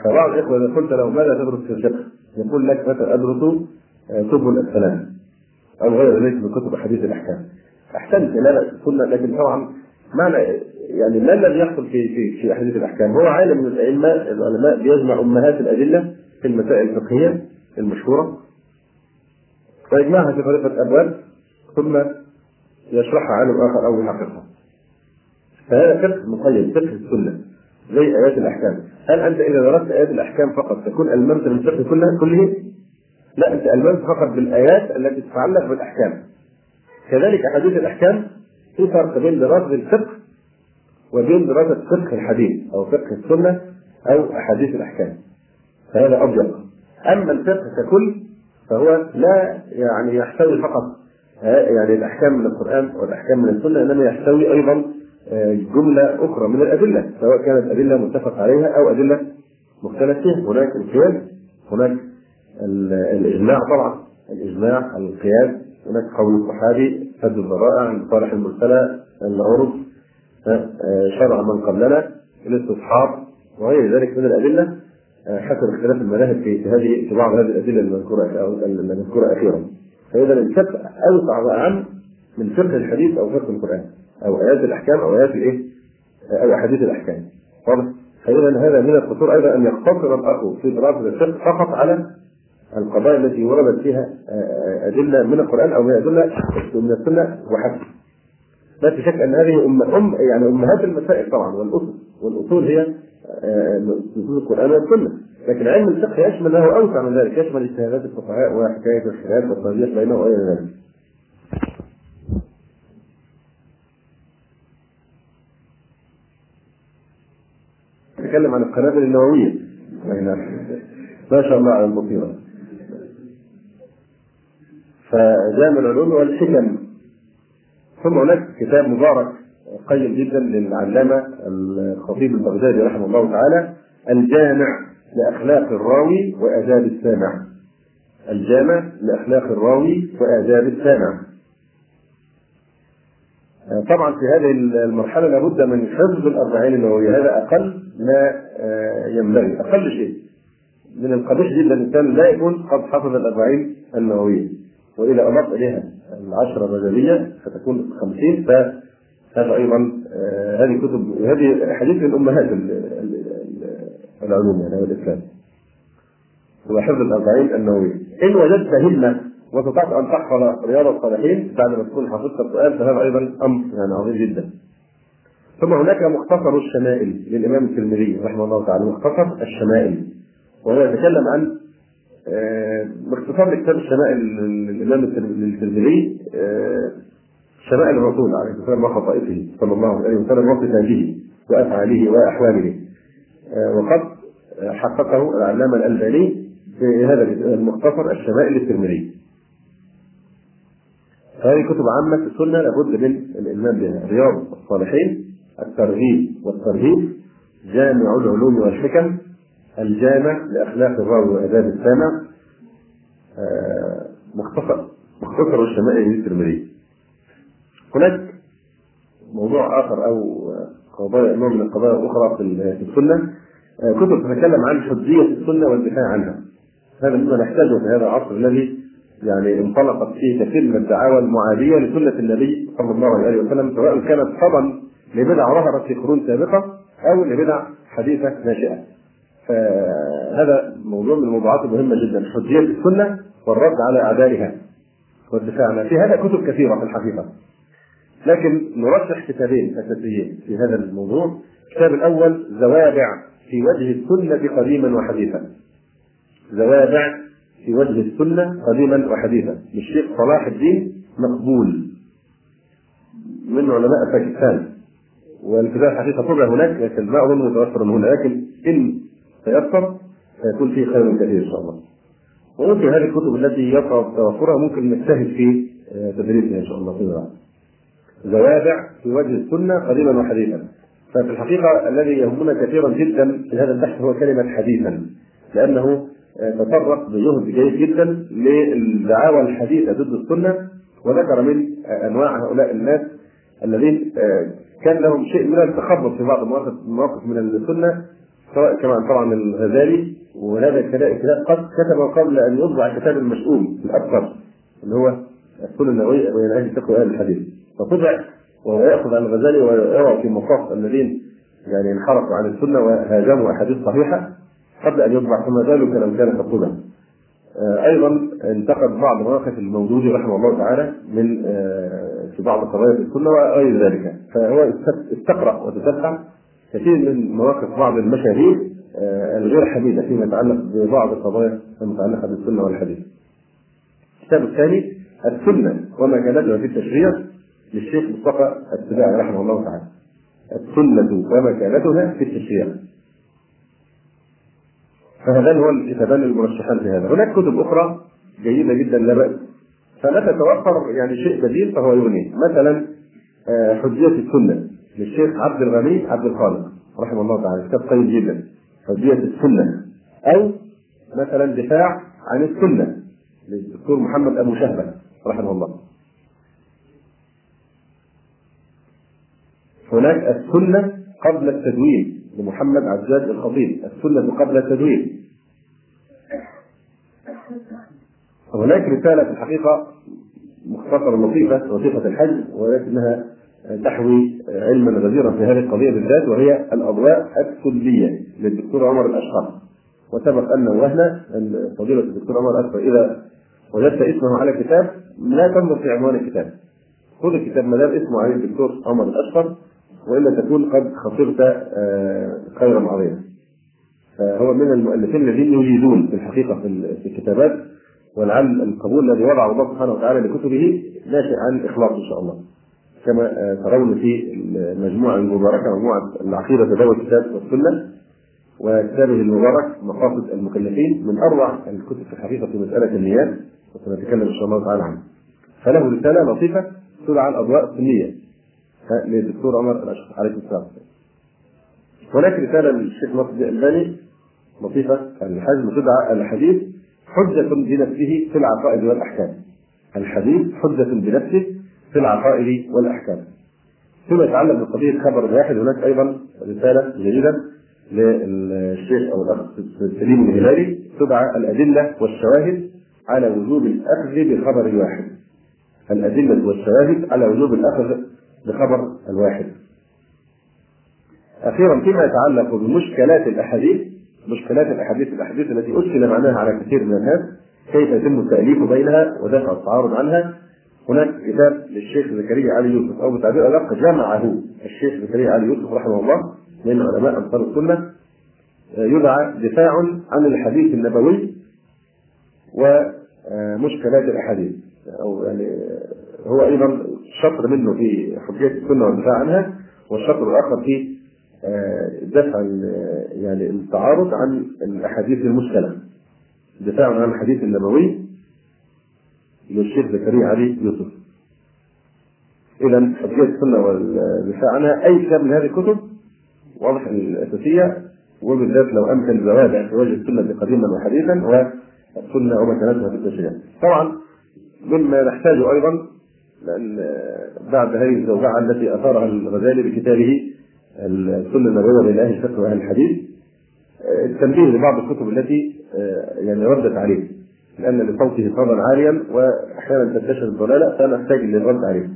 فبعض الإخوة إذا قلت له ماذا تدرس في الفقه؟ يقول لك مثلا أدرس آه، سبل السلام أو غير ذلك من كتب أحاديث الأحكام. أحسنت لا لا لكن طبعا معنى يعني ما الذي يحصل في في في أحاديث الأحكام؟ هو عالم من الأئمة العلماء بيجمع أمهات الأدلة في المسائل الفقهية المشهورة ويجمعها في طريقة ابواب ثم يشرحها عالم آخر أو يحققها. فهذا فقه مقيد فقه السنة زي آيات الأحكام. هل أنت إذا درست آيات الأحكام فقط تكون ألممت من الفقه كله كله؟ لا أنت ألممت فقط بالآيات التي تتعلق بالأحكام. كذلك أحاديث الأحكام في فرق بين دراسة الفقه وبين دراسة فقه الحديث أو فقه السنة أو أحاديث الأحكام. فهذا أضيق أما الفقه ككل فهو لا يعني يحتوي فقط يعني الأحكام من القرآن والأحكام من السنة إنما يحتوي أيضا آه، جملة أخرى من الأدلة سواء كانت أدلة متفق عليها أو أدلة مختلف فيها. هناك القياس هناك الإجماع طبعا الإجماع القياس. هناك قول الصحابي سد الذرائع المصالح المرسلة العرف. آه، شرع من قبلنا الاستصحاب وغير ذلك من الأدلة آه، حسب اختلاف المذاهب في هذه في بعض هذه الأدلة المذكورة أو المذكورة أخيرا. فاذا الفقه أوسع وأعم من فقه الحديث أو فقه القرآن أو آيات الأحكام أو آيات الإيه؟ أو أحاديث الأحكام. واضح؟ فاذا هذا من الخطور أيضا أن يقتصر الاخ في دراسة الفقه فقط على القضايا التي وردت فيها آه، آه، أدلة من القرآن أو من ادله من السنة وحسب. لا شك أن هذه ام ام يعني أمهات المسائل طبعا والأصول والأصول هي نصوص القرآن والسنة. لكن علم الفقه يشمل له اوسع من ذلك يشمل اجتهادات الفقهاء وحكاية الخلاف والترجيح بينه وغير ذلك. نتكلم عن القنابل النووية. ما شاء الله على المصيبة. فجامع العلوم والحكم. ثم هناك كتاب مبارك قيم جدا للعلامة الخطيب البغدادي رحمه الله تعالى الجامع لأخلاق الراوي وآداب السامع. الجامع لأخلاق الراوي وآداب السامع. طبعا في هذه المرحلة لابد من حفظ الأربعين النووية هذا أقل ما ينبغي أقل شيء. من القبيح جدا الإنسان لا يكون قد حفظ الأربعين النووية. وإذا أضاف إليها العشرة الرجالية فتكون خمسين فهذا أيضا هذه كتب هذه حديث من أمهات العلوم يعني الإسلام. هو حفظ الأربعين النووية إن وجدت همة وتطاق أن تحفظ رياض الصالحين بعد ما تكون حفظت القرآن فهذا أيضا أمر يعني عظيم جدا. ثم هناك مختصر الشمائل للإمام الترمذي رحمه الله تعالى مختصر الشمائل وهو يتكلم عن باختصار كتاب الشمائل للإمام الترمذي شمائل الرسول عليه الصلاة والسلام وخصائصه صلى الله عليه وسلم وصفا به وأفعاله وأحواله وقد حققه العلامة الألباني في هذا المختصر الشمائل الترمذي. هذه كتب عامة في السنة لابد من الإلمام بها. رياض الصالحين الترغيب والترهيب جامع العلوم والحكم الجامع لأخلاق الراوي وآداب السامع مختصر مختصر الشمائل الترمذي. هناك موضوع آخر أو قضايا نوع من القضايا الأخرى في السنة. كتب تتكلم عن حجية السنة والدفاع عنها. هذا مما نحتاجه في هذا العصر الذي يعني انطلقت فيه كثير من الدعاوى المعادية لسنة النبي صلى الله عليه وسلم سواء كانت طبعا لبدع ظهرت في قرون سابقة أو لبدع حديثة ناشئة. فهذا موضوع من الموضوعات المهمة جدا. حجية السنة والرد على أعدائها والدفاع عنها. في هذا كتب كثيرة في الحقيقة. لكن نرشح كتابين أساسيين في هذا الموضوع. الكتاب الأول زوابع في وجه السنة قديما وحديثا. زوابع في وجه السنة قديما وحديثا. للشيخ صلاح الدين مقبول من علماء باكستان. والكتاب الحقيقة طبع هناك لكن ما أظن متوفرا هنا. لكن إن تيسر سيكون فيه خير كثير إن شاء الله. وممكن هذه الكتب التي يصعب توفرها ممكن نجتهد في تدريسها إن شاء الله فيما بعد زوابع في وجه السنة قديما وحديثا. ففي الحقيقة الذي يهمنا كثيرا جدا في هذا البحث هو كلمة حديثا لأنه تطرق بجهد جيد جدا للدعاوى الحديثة ضد السنة وذكر من أنواع هؤلاء الناس الذين كان لهم شيء من التخبط في بعض المواقف من السنة سواء كما طبعا الغزالي وهذا الكتاب قد كتب قبل أن يطبع كتاب المشؤوم الأكثر اللي هو السنة النووية بين أهل الفقه وأهل الحديث فطبع وهو يأخذ عن الغزالي ويرى في مصاف الذين يعني انحرفوا عن السنة وهاجموا أحاديث صحيحة قبل أن يطبع فما بالك لو كان قد طبع. أيضا انتقد بعض مواقف الموجود رحمه الله تعالى من في بعض قضايا السنة وغير ذلك فهو استقرأ وتتبع كثير من مواقف بعض المشاهير الغير حميده فيما يتعلق ببعض القضايا المتعلقة بالسنة والحديث. الكتاب الثاني السنة وما كانت في التشريع للشيخ مصطفى السباعي رحمه الله تعالى. السنة ومكانتها في التشريع. فهذان هو الكتابان المرشحان في هذا. هناك كتب أخرى جيدة جدا لا بأس. فمتى توفر يعني شيء بديل فهو يغني مثلا حجية السنة. للشيخ عبد الغني عبد الخالق رحمه الله تعالى كتاب طيب جدا حجية السنة أو مثلا دفاع عن السنة للدكتور محمد أبو شهبة رحمه الله. هناك السنة قبل التدوين لمحمد عزاز الخطيب السنة قبل التدوين. هناك رسالة في الحقيقة مختصرة لطيفة وثيقة الحج ولكنها تحوي علما غزيرا في هذه القضية بالذات وهي الأضواء السلبية للدكتور عمر الأشقر وسبق أن وهنا أن فضيلة الدكتور عمر الأشقر إذا وجدت اسمه على كتاب لا تنظر في عنوان الكتاب خذ الكتاب ما دام اسمه عليه الدكتور عمر الأشقر وإلا تكون قد خسرت خيرا عظيما. فهو من المؤلفين الذين يجيدون في الحقيقة في الكتابات ولعل القبول الذي وضعه الله سبحانه وتعالى لكتبه ناشئ عن اخلاص إن شاء الله. كما ترون في المجموعة المباركة مجموعة العقيدة تداول الكتاب والسنة وكتابه المبارك مقاصد المكلفين من أروع الكتب في الحقيقة في مسألة النيات وسنتكلم إن شاء الله تعالى عنه. فله رسالة لطيفة تدعى الأضواء السنية للدكتور عمر الاشقر عليه السلام. هناك رسالة للشيخ ناصر الألباني لطيفة الحزم تدعى الحديث حجة بنفسه في العقائد والأحكام الحديث حجة بنفسه في العقائد والأحكام. فيما يتعلق بقضية خبر الواحد هناك أيضا رسالة جيدة للشيخ أو الأخ سليم الهلالي تدعى الأدلة والشواهد على وجوب الأخذ بخبر الواحد الأدلة والشواهد على وجوب الأخذ بخبر الواحد أخيرا فيما يتعلق بمشكلات الأحاديث مشكلات الأحاديث الأحاديث التي أشكل معناها على كثير من الناس كيف يتم التأليف بينها ودفع التعارض عنها هناك كتاب للشيخ زكريا علي يوسف أو بتعبير ادق جمعه الشيخ زكريا علي يوسف رحمه الله من علماء انصار السنة يدعى دفاع عن الحديث النبوي ومشكلات الأحاديث أو يعني هو أيضا شطر منه في حجية السنة والدفاع عنها والشطر الآخر في دفع يعني التعارض عن الأحاديث المشكلة دفاع عن الحديث النبوي للشيخ زكريا علي يوسف. اذا حجيه السنة والدفاع عنها أي كتاب من هذه الكتب واضح الأساسية وبالذات لو أمكن زواج احتواج السنة قديما وحديثا والسنة ومكانتها في التشريع. طبعا مما نحتاجه أيضا لأن بعد هذه الزوجعه التي أثارها الغزالي بكتابه السنة النبوية أهل الفقه وأهل الحديث التنبيه لبعض الكتب التي يعني ردت عليه لأن لصوته صوتا عاليا واحيانا تنتشر الضلالة فنحتاج للرد عليه.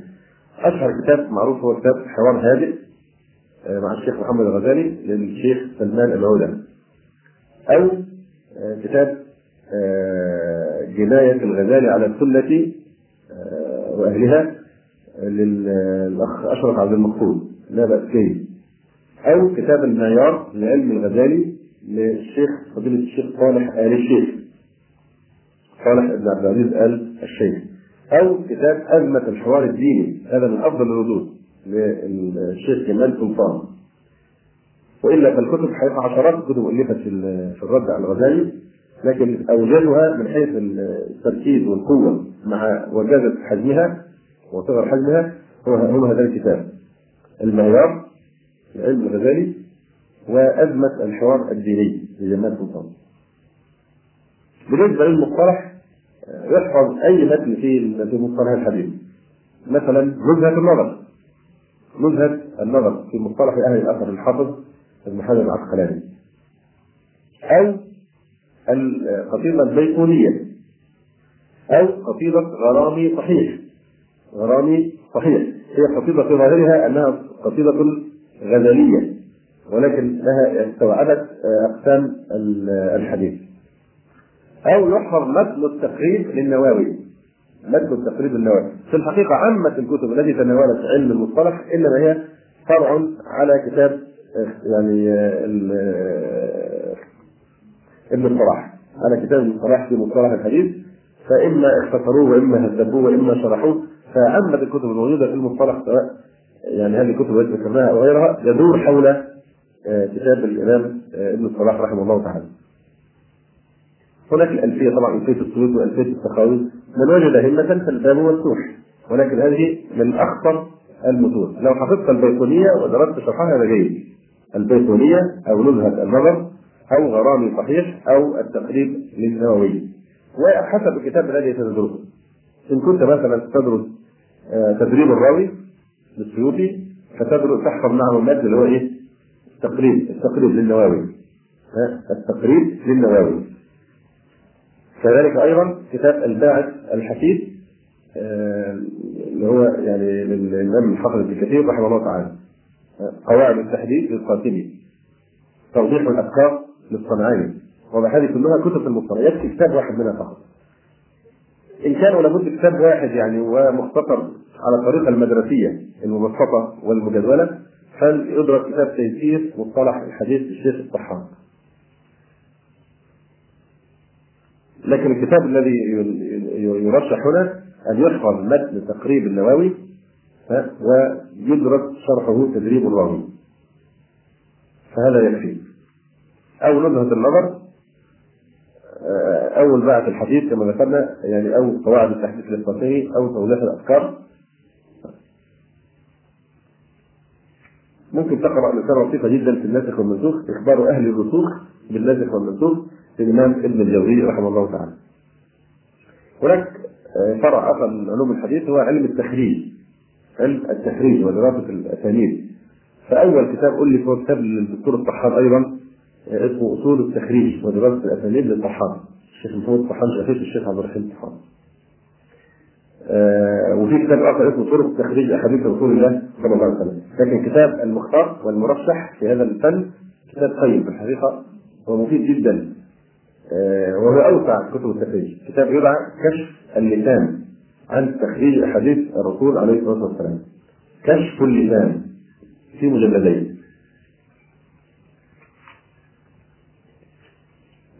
أشهر كتاب معروف هو كتاب حوار هادئ مع الشيخ محمد الغزالي للشيخ سلمان العودة أو كتاب جناية الغزالي على السنة وأهلها للأخ أشرف عبد المقصود لا بأس به. أو كتاب المعيار لعلم الغزالي للشيخ فضيلة الشيخ صالح آل الشيخ صالح بن عبد العزيز آل الشيخ. أو كتاب أزمة الحوار الديني. هذا من أفضل الردود للشيخ كمال سلطان. وإلا فالكتب حقيقة عشرات الكتب ألفت في الرد على الغزالي لكن أوجدها من حيث التركيز والقوة مع وجازة حجمها وصغر حجمها هو هو هذا الكتاب. المعيار علم الغزالي وأزمة الحوار الديني لجمال سلطان. بالنسبة للمصطلح يحفظ أي متن في في مصطلح الحديث. مثلا نزهة النظر. نزهة النظر في مصطلح أهل الأثر الحافظ ابن حجر العسقلاني. أو القصيدة البيقونية. أو قصيدة غرامي صحيح. غرامي صحيح. هي قصيدة في ظاهرها أنها قصيدة غزلية ولكن لها استوعبت أقسام الحديث. أو يحفظ متن التقريب للنواوي. متن التقريب النواوي في الحقيقة عامة الكتب التي تناولت علم المصطلح إنما هي فرع على كتاب يعني ابن الصلاح على كتاب ابن الصلاح في مصطلح الحديث. فإما اختصروه وإما هذبوه وإما شرحوه. فعامة الكتب الموجودة في المصطلح سواء يعني هذه الكتب التي ذكرناها أو غيرها يدور حول كتاب الإمام ابن الصلاح رحمه الله تعالى. هناك الألفية طبعا ألفية السويد وألفية السخاوي من وجد همة فالباب مفتوح ولكن هذه من أخطر المتون لو حفظت البيقونية ودرست شرحها هذا جيد البيقونية أو نزهة النظر أو غرامي صحيح أو التقريب للنووي. وحسب الكتاب الذي تدرسه. إن كنت مثلا تدرس تدريب الراوي للسيوطي فتدرس تحفظ معه المادة اللي هو إيه؟ التقريب التقريب للنووي. التقريب للنووي. كذلك أيضا كتاب الباعث الحفيد اللي هو يعني للإمام الحافظ ابن كثير رحمه الله تعالى. قواعد التحديد للقاسمي. توضيح الأفكار للصنعاني. وهذه كلها كتب المصطلح يكفي كتاب واحد منها فقط. إن كان لابد كتاب واحد يعني ومختصر على الطريقة المدرسية المبسطه والمجدوله فليدرس كتاب تيسير مصطلح الحديث للشيخ الصحاب لكن الكتاب الذي يرشح هنا أن يحفظ متن تقريب النووي ويدرس شرحه تدريب الراوي. فهذا يكفي. أو نزهة النظر أو الباعث الحديث كما ذكرنا يعني أو قواعد التحديث الإسقاطي أو توضيح الأفكار. ممكن تقرأ رساله لطيفة جدا في الناسخ والمنسوخ إخبار أهل الرسوخ بالناسخ والمنسوخ للامام ابن الجوزي رحمه الله تعالى. هناك فرع آخر من علوم الحديث هو علم التخريج علم التخريج ودراسة الأسانيد. فأول كتاب ألف هو كتاب للدكتور الطحان أيضا اسمه أصول التخريج ودراسة الأسانيد للطحان. الشيخ محمود الطحان شقيق الشيخ عبد الرحيم الطحان آه وفي كتاب آخر اسمه طرق تخريج أحاديث رسول الله صلى الله عليه وسلم. لكن كتاب المختار والمرشح في هذا الفن كتاب قيم في الحقيقة هو مفيد جدا. آه وهو اوسع كتب التخريج. كتاب يدعى كشف اللسان عن تخريج احاديث الرسول عليه الصلاة والسلام. كشف اللسان في مجلدين.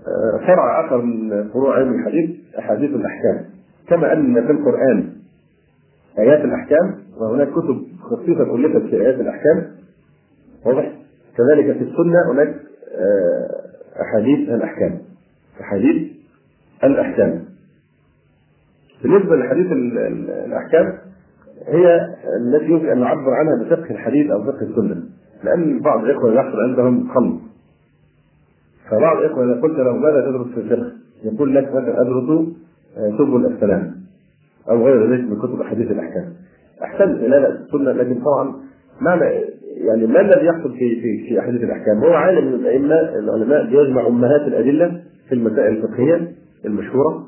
آه فرع آخر من فروع علم الحديث أحاديث الأحكام. كما أن في القرآن آيات الأحكام وهناك كتب خصيصة الفت في آيات الأحكام. واضح؟ كذلك في السنة هناك أحاديث الأحكام. أحاديث الأحكام بالنسبة لحديث الأحكام هي التي يمكن أن نعبر عنها بفقه الحديث أو فقه السنة لأن بعض الإخوة يحصل عندهم خلط فبعض الإخوة إذا قلت له ماذا تدرس في الفقه؟ يقول لك مثلا أدرس سبل السلام أو غير ذلك من كتب أحاديث الأحكام. أحسنت لا لا السنة لكن طبعا معنى يعني ما الذي يحصل في في في أحاديث الأحكام؟ هو عالم من الأئمة العلماء بيجمع أمهات الأدلة في المسائل الفقهية المشهورة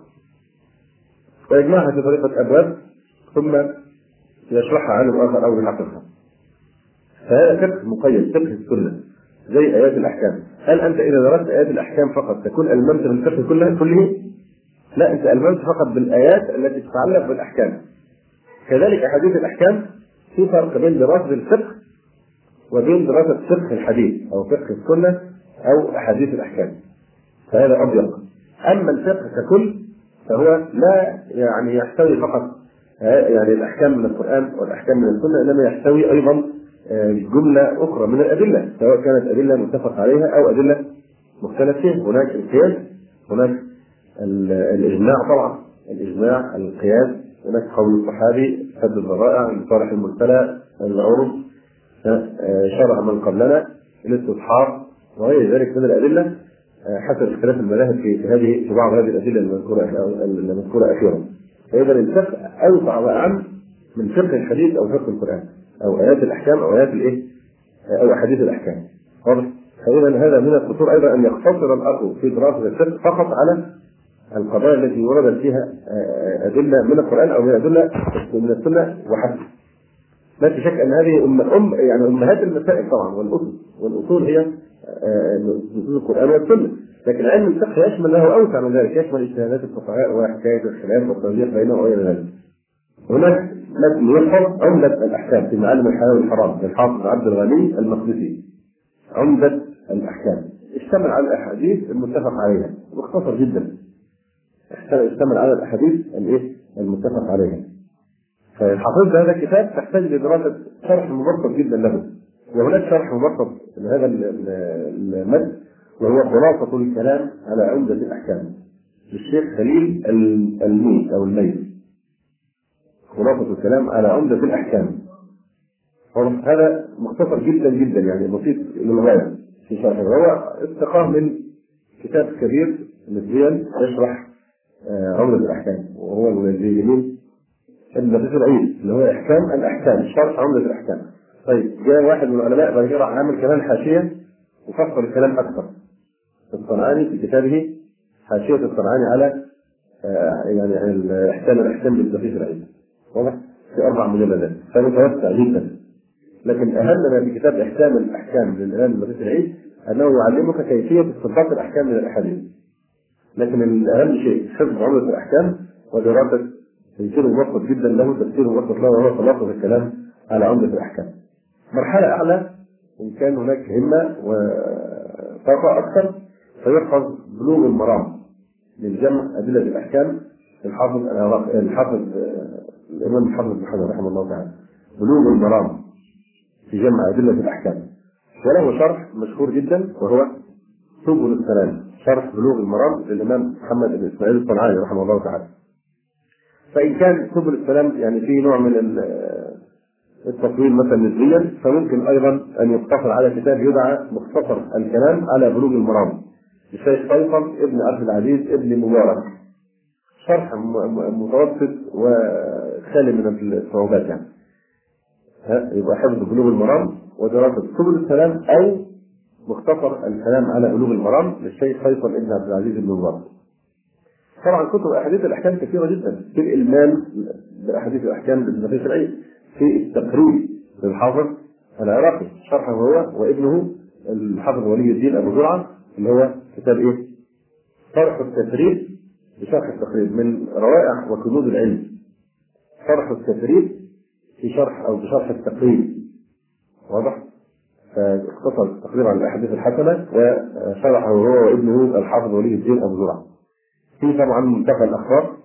ويجمعها في طريقة أبواب ثم يشرحها عالم اخر أو ينعقدها. فهذا فقه مقيد فقه السنة زي آيات الأحكام. هل أنت إذا درست آيات الأحكام فقط تكون ألممت بالفقه كلها كله؟ لا أنت ألممت فقط بالآيات التي تتعلق بالأحكام. كذلك أحاديث الأحكام في فرق بين دراسة الفقه وبين دراسة فقه الحديث أو فقه السنة أو أحاديث الأحكام. فهذا ابيض. أما الفقه ككل فهو لا يعني يحتوي فقط يعني الأحكام من القرآن والأحكام من السنة إنما يحتوي أيضا جملة أخرى من الأدلة سواء كانت أدلة متفق عليها أو أدلة مختلف فيها هناك القياس هناك الإجماع طبعا الإجماع القياس. هناك قول الصحابي سد الذرائع لصالح المبتلى العرف شرع من قبلنا الاستصحاب وغير ذلك من الأدلة. حسب اختلاف المذاهب في هذه في بعض هذه الأدلة المذكورة المذكورة أخيرا. فاذا الفقه اوسع وأعم من فقه الحديث أو فقه القرآن أو آيات الأحكام أو آيات الإيه؟ أو أحاديث الأحكام. واضح؟ فاذا هذا من الخطور أيضا أن يقتصر الاخ في دراسة الفقه فقط على القضايا التي وردت فيها أدلة من القرآن أو من أدلة من السنة وحسب. لا في شك أن هذه ام ام يعني أمهات المسائل طبعا والاصول والأصول هي نصوص القرآن والسنة. لكن علم الفقه يشمل له أوسع من ذلك يشمل اجتهادات الفقهاء وحكاية الخلاف والتوجيه بينهم وغير ذلك. هناك متن يحفظ عمدة الأحكام في معالم الحلال والحرام للحافظ عبد الغني المقدسي. عمدة الأحكام. اشتمل على الأحاديث المتفق عليها مختصر جدا. اشتمل على الأحاديث الإيه؟ المتفق عليها. فحفظت هذا الكتاب تحتاج لدراسة شرح مبسط جدا له. وهناك شرح مبسط لهذا المتن وهو خلاصة الكلام على عمدة الأحكام للشيخ خليل الميت أو الميت خلاصة الكلام على عمدة الأحكام. هذا مختصر جدا جدا يعني بسيط للغاية في شرحه وهو استقاه من كتاب كبير نسبيا يشرح عمدة الأحكام وهو الذي يمين ابن العيد اللي هو إحكام الأحكام شرح عمدة الأحكام. طيب جاء واحد من العلماء بعد كده عامل كمان حاشية وفصل الكلام أكثر. الصنعاني في كتابه حاشية الصنعاني على يعني إحكام الأحكام بالدقيق العيد. واضح؟ في أربع مجلدات فمتوسع جدا لكن أهم ما في كتاب إحكام الأحكام للإمام المدرسة العيد أنه يعلمك كيفية استنباط الأحكام من الأحاديث لكن الأهم شيء حفظ عمدة الأحكام ودراسة تفسير مبسط جدا له تفسير مبسط له وهو خلاصة الكلام على عمدة الأحكام مرحلة أعلى إن كان هناك همة وطاقة أكثر فيحفظ بلوغ المرام للجمع أدلة الأحكام. للحافظ الحافظ الإمام الحافظ بن حجر رحمه الله تعالى بلوغ المرام في جمع أدلة الأحكام. وله شرح مشهور جدا وهو سبل السلام شرح بلوغ المرام للإمام محمد بن إسماعيل الصنعاني رحمه الله تعالى. فإن كان سبل السلام يعني فيه نوع من التطويل مثلا نسبيا فممكن أيضا أن يقتصر على كتاب يدعى مختصر الكلام على بلوغ المرام. للشيخ فيصل ابن عبد العزيز ابن مبارك. شرح متوسط وخالي من الصعوبات يعني. يبقى حفظ بلوغ المرام ودراسة سبل السلام أو مختصر الكلام على بلوغ المرام للشيخ فيصل ابن عبد العزيز بن مبارك. طبعا كتب احاديث الأحكام كثيرة جدا. في الإلمام باحاديث الأحكام بالنبي الشرعي في التقريب للحافظ العراقي شرحه هو وابنه الحافظ ولي الدين أبو زرعة اللي هو كتاب إيه؟ شرح التفريد بشرح التقريب من روائع وكنوز العلم شرح التفريد في شرح أو بشرح التقريب واضح؟ فاختصر التقرير عن الأحاديث الحسنة وشرحه هو وابنه الحافظ ولي الدين أبو زرعة. في طبعا منتقى الأخبار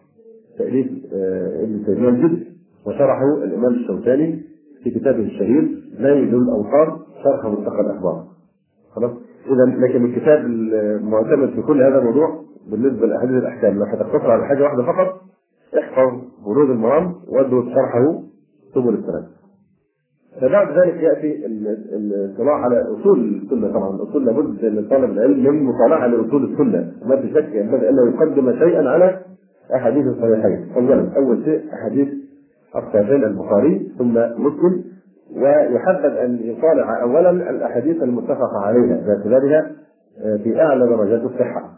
تأليف آه، ابن تيمية الجد وشرحه الإمام الشوكاني في كتابه الشهير نيل الأوطار شرح منتقى الأخبار. خلاص؟ اذا لكن الكتاب المعتمد في كل هذا الموضوع بالنسبة لأحاديث الأحكام لو هتقتصر على حاجة واحدة فقط احفظ بلوغ المرام وادرس شرحه سبل السلام. فبعد ذلك يأتي الاطلاع على أصول السنة طبعا الأصول لابد لطالب العلم من مطالعة لاصول السنة ما في شك ينبغي الا يقدم شيئا على أحاديث الصحيحين اولا أول شيء أحاديث الصحيحين البخاري ثم مسلم ويحبذ أن يطالع اولا الأحاديث المتفق عليها باعتبارها في أعلى درجات الصحة.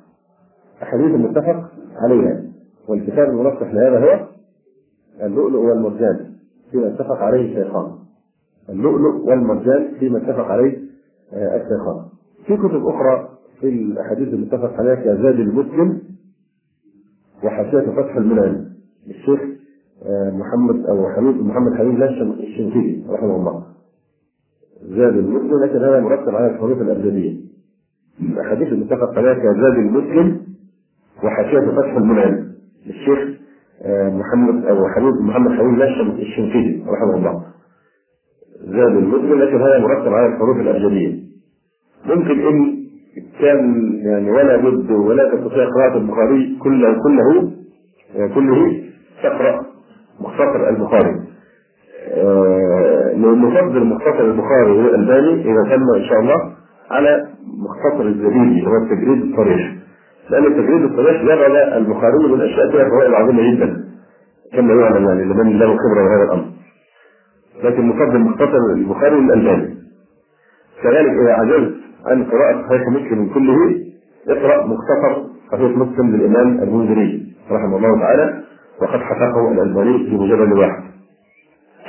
أحاديث المتفق عليها. والكتاب المرشح لهذا هو اللؤلؤ والمرجان فيما اتفق عليه الشيخان. اللؤلؤ والمرجان فيما اتفق عليه آه، الشيخان. في كتب أخرى في الأحاديث المتفق عليها كزاد المسلم وحاشية فتح المنعم. للشيخ محمد أو حبيب محمد حبيب لاشم الشنقيطي رحمه الله. زاد المسلم لكن هذا مرتب على الحروف الأبجدية. الاحاديث المتفق عليها كزاد المسلم وحاشية فتح المنعم للشيخ آه، محمد أو حبيب محمد حبيب لاشم الشنقيطي رحمه الله. زاد المسلم لكن هذا مرتب على الحروف الأبجدية ممكن إن كان يعني ولا بد ولا تستطيع قراءة البخاري كله كله يعني كله تقرأ مختصر البخاري. آه نفضل مختصر البخاري والألباني إذا تم إن شاء الله على مختصر الزبيدي هو التجريد الصريح لأن التجريد الصريح جعل البخاري من الأشياء فيها فوائد عظيمة جدا كما يعلم يعني لمن له خبرة بهذا الأمر. لكن مقدم مختصر البخاري والألباني كذلك إذا عجزت عن قراءة صحيح مسلم كله اقرأ مختصر صحيح مسلم للإمام المنذري رحمه الله تعالى. وقد حققه الألباني في مجلد واحد.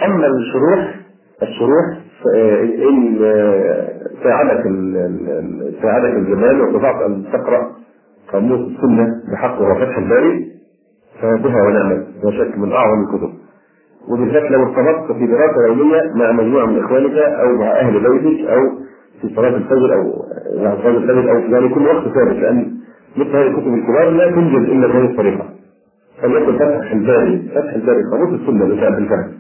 أما الشروح الشروح إن ساعدك ساعدك الزمان واستطعت أن تقرأ قاموس السنة بحقه وفتح الباري فبها ونعمت لا شك من أعظم الكتب. وبالذات لو ارتبطت في دراسة يومية مع مجموعة من إخوانك أو مع أهل بيتك أو في صلاة الفجر أو مع صلاة الفجر أو يعني كل وقت ثابت لأن مثل هذه الكتب الكبار لا تنجز إلا بهذه الطريقة. فليكن فتح الباري فتح الباري قاموس السنة بتاع الفهم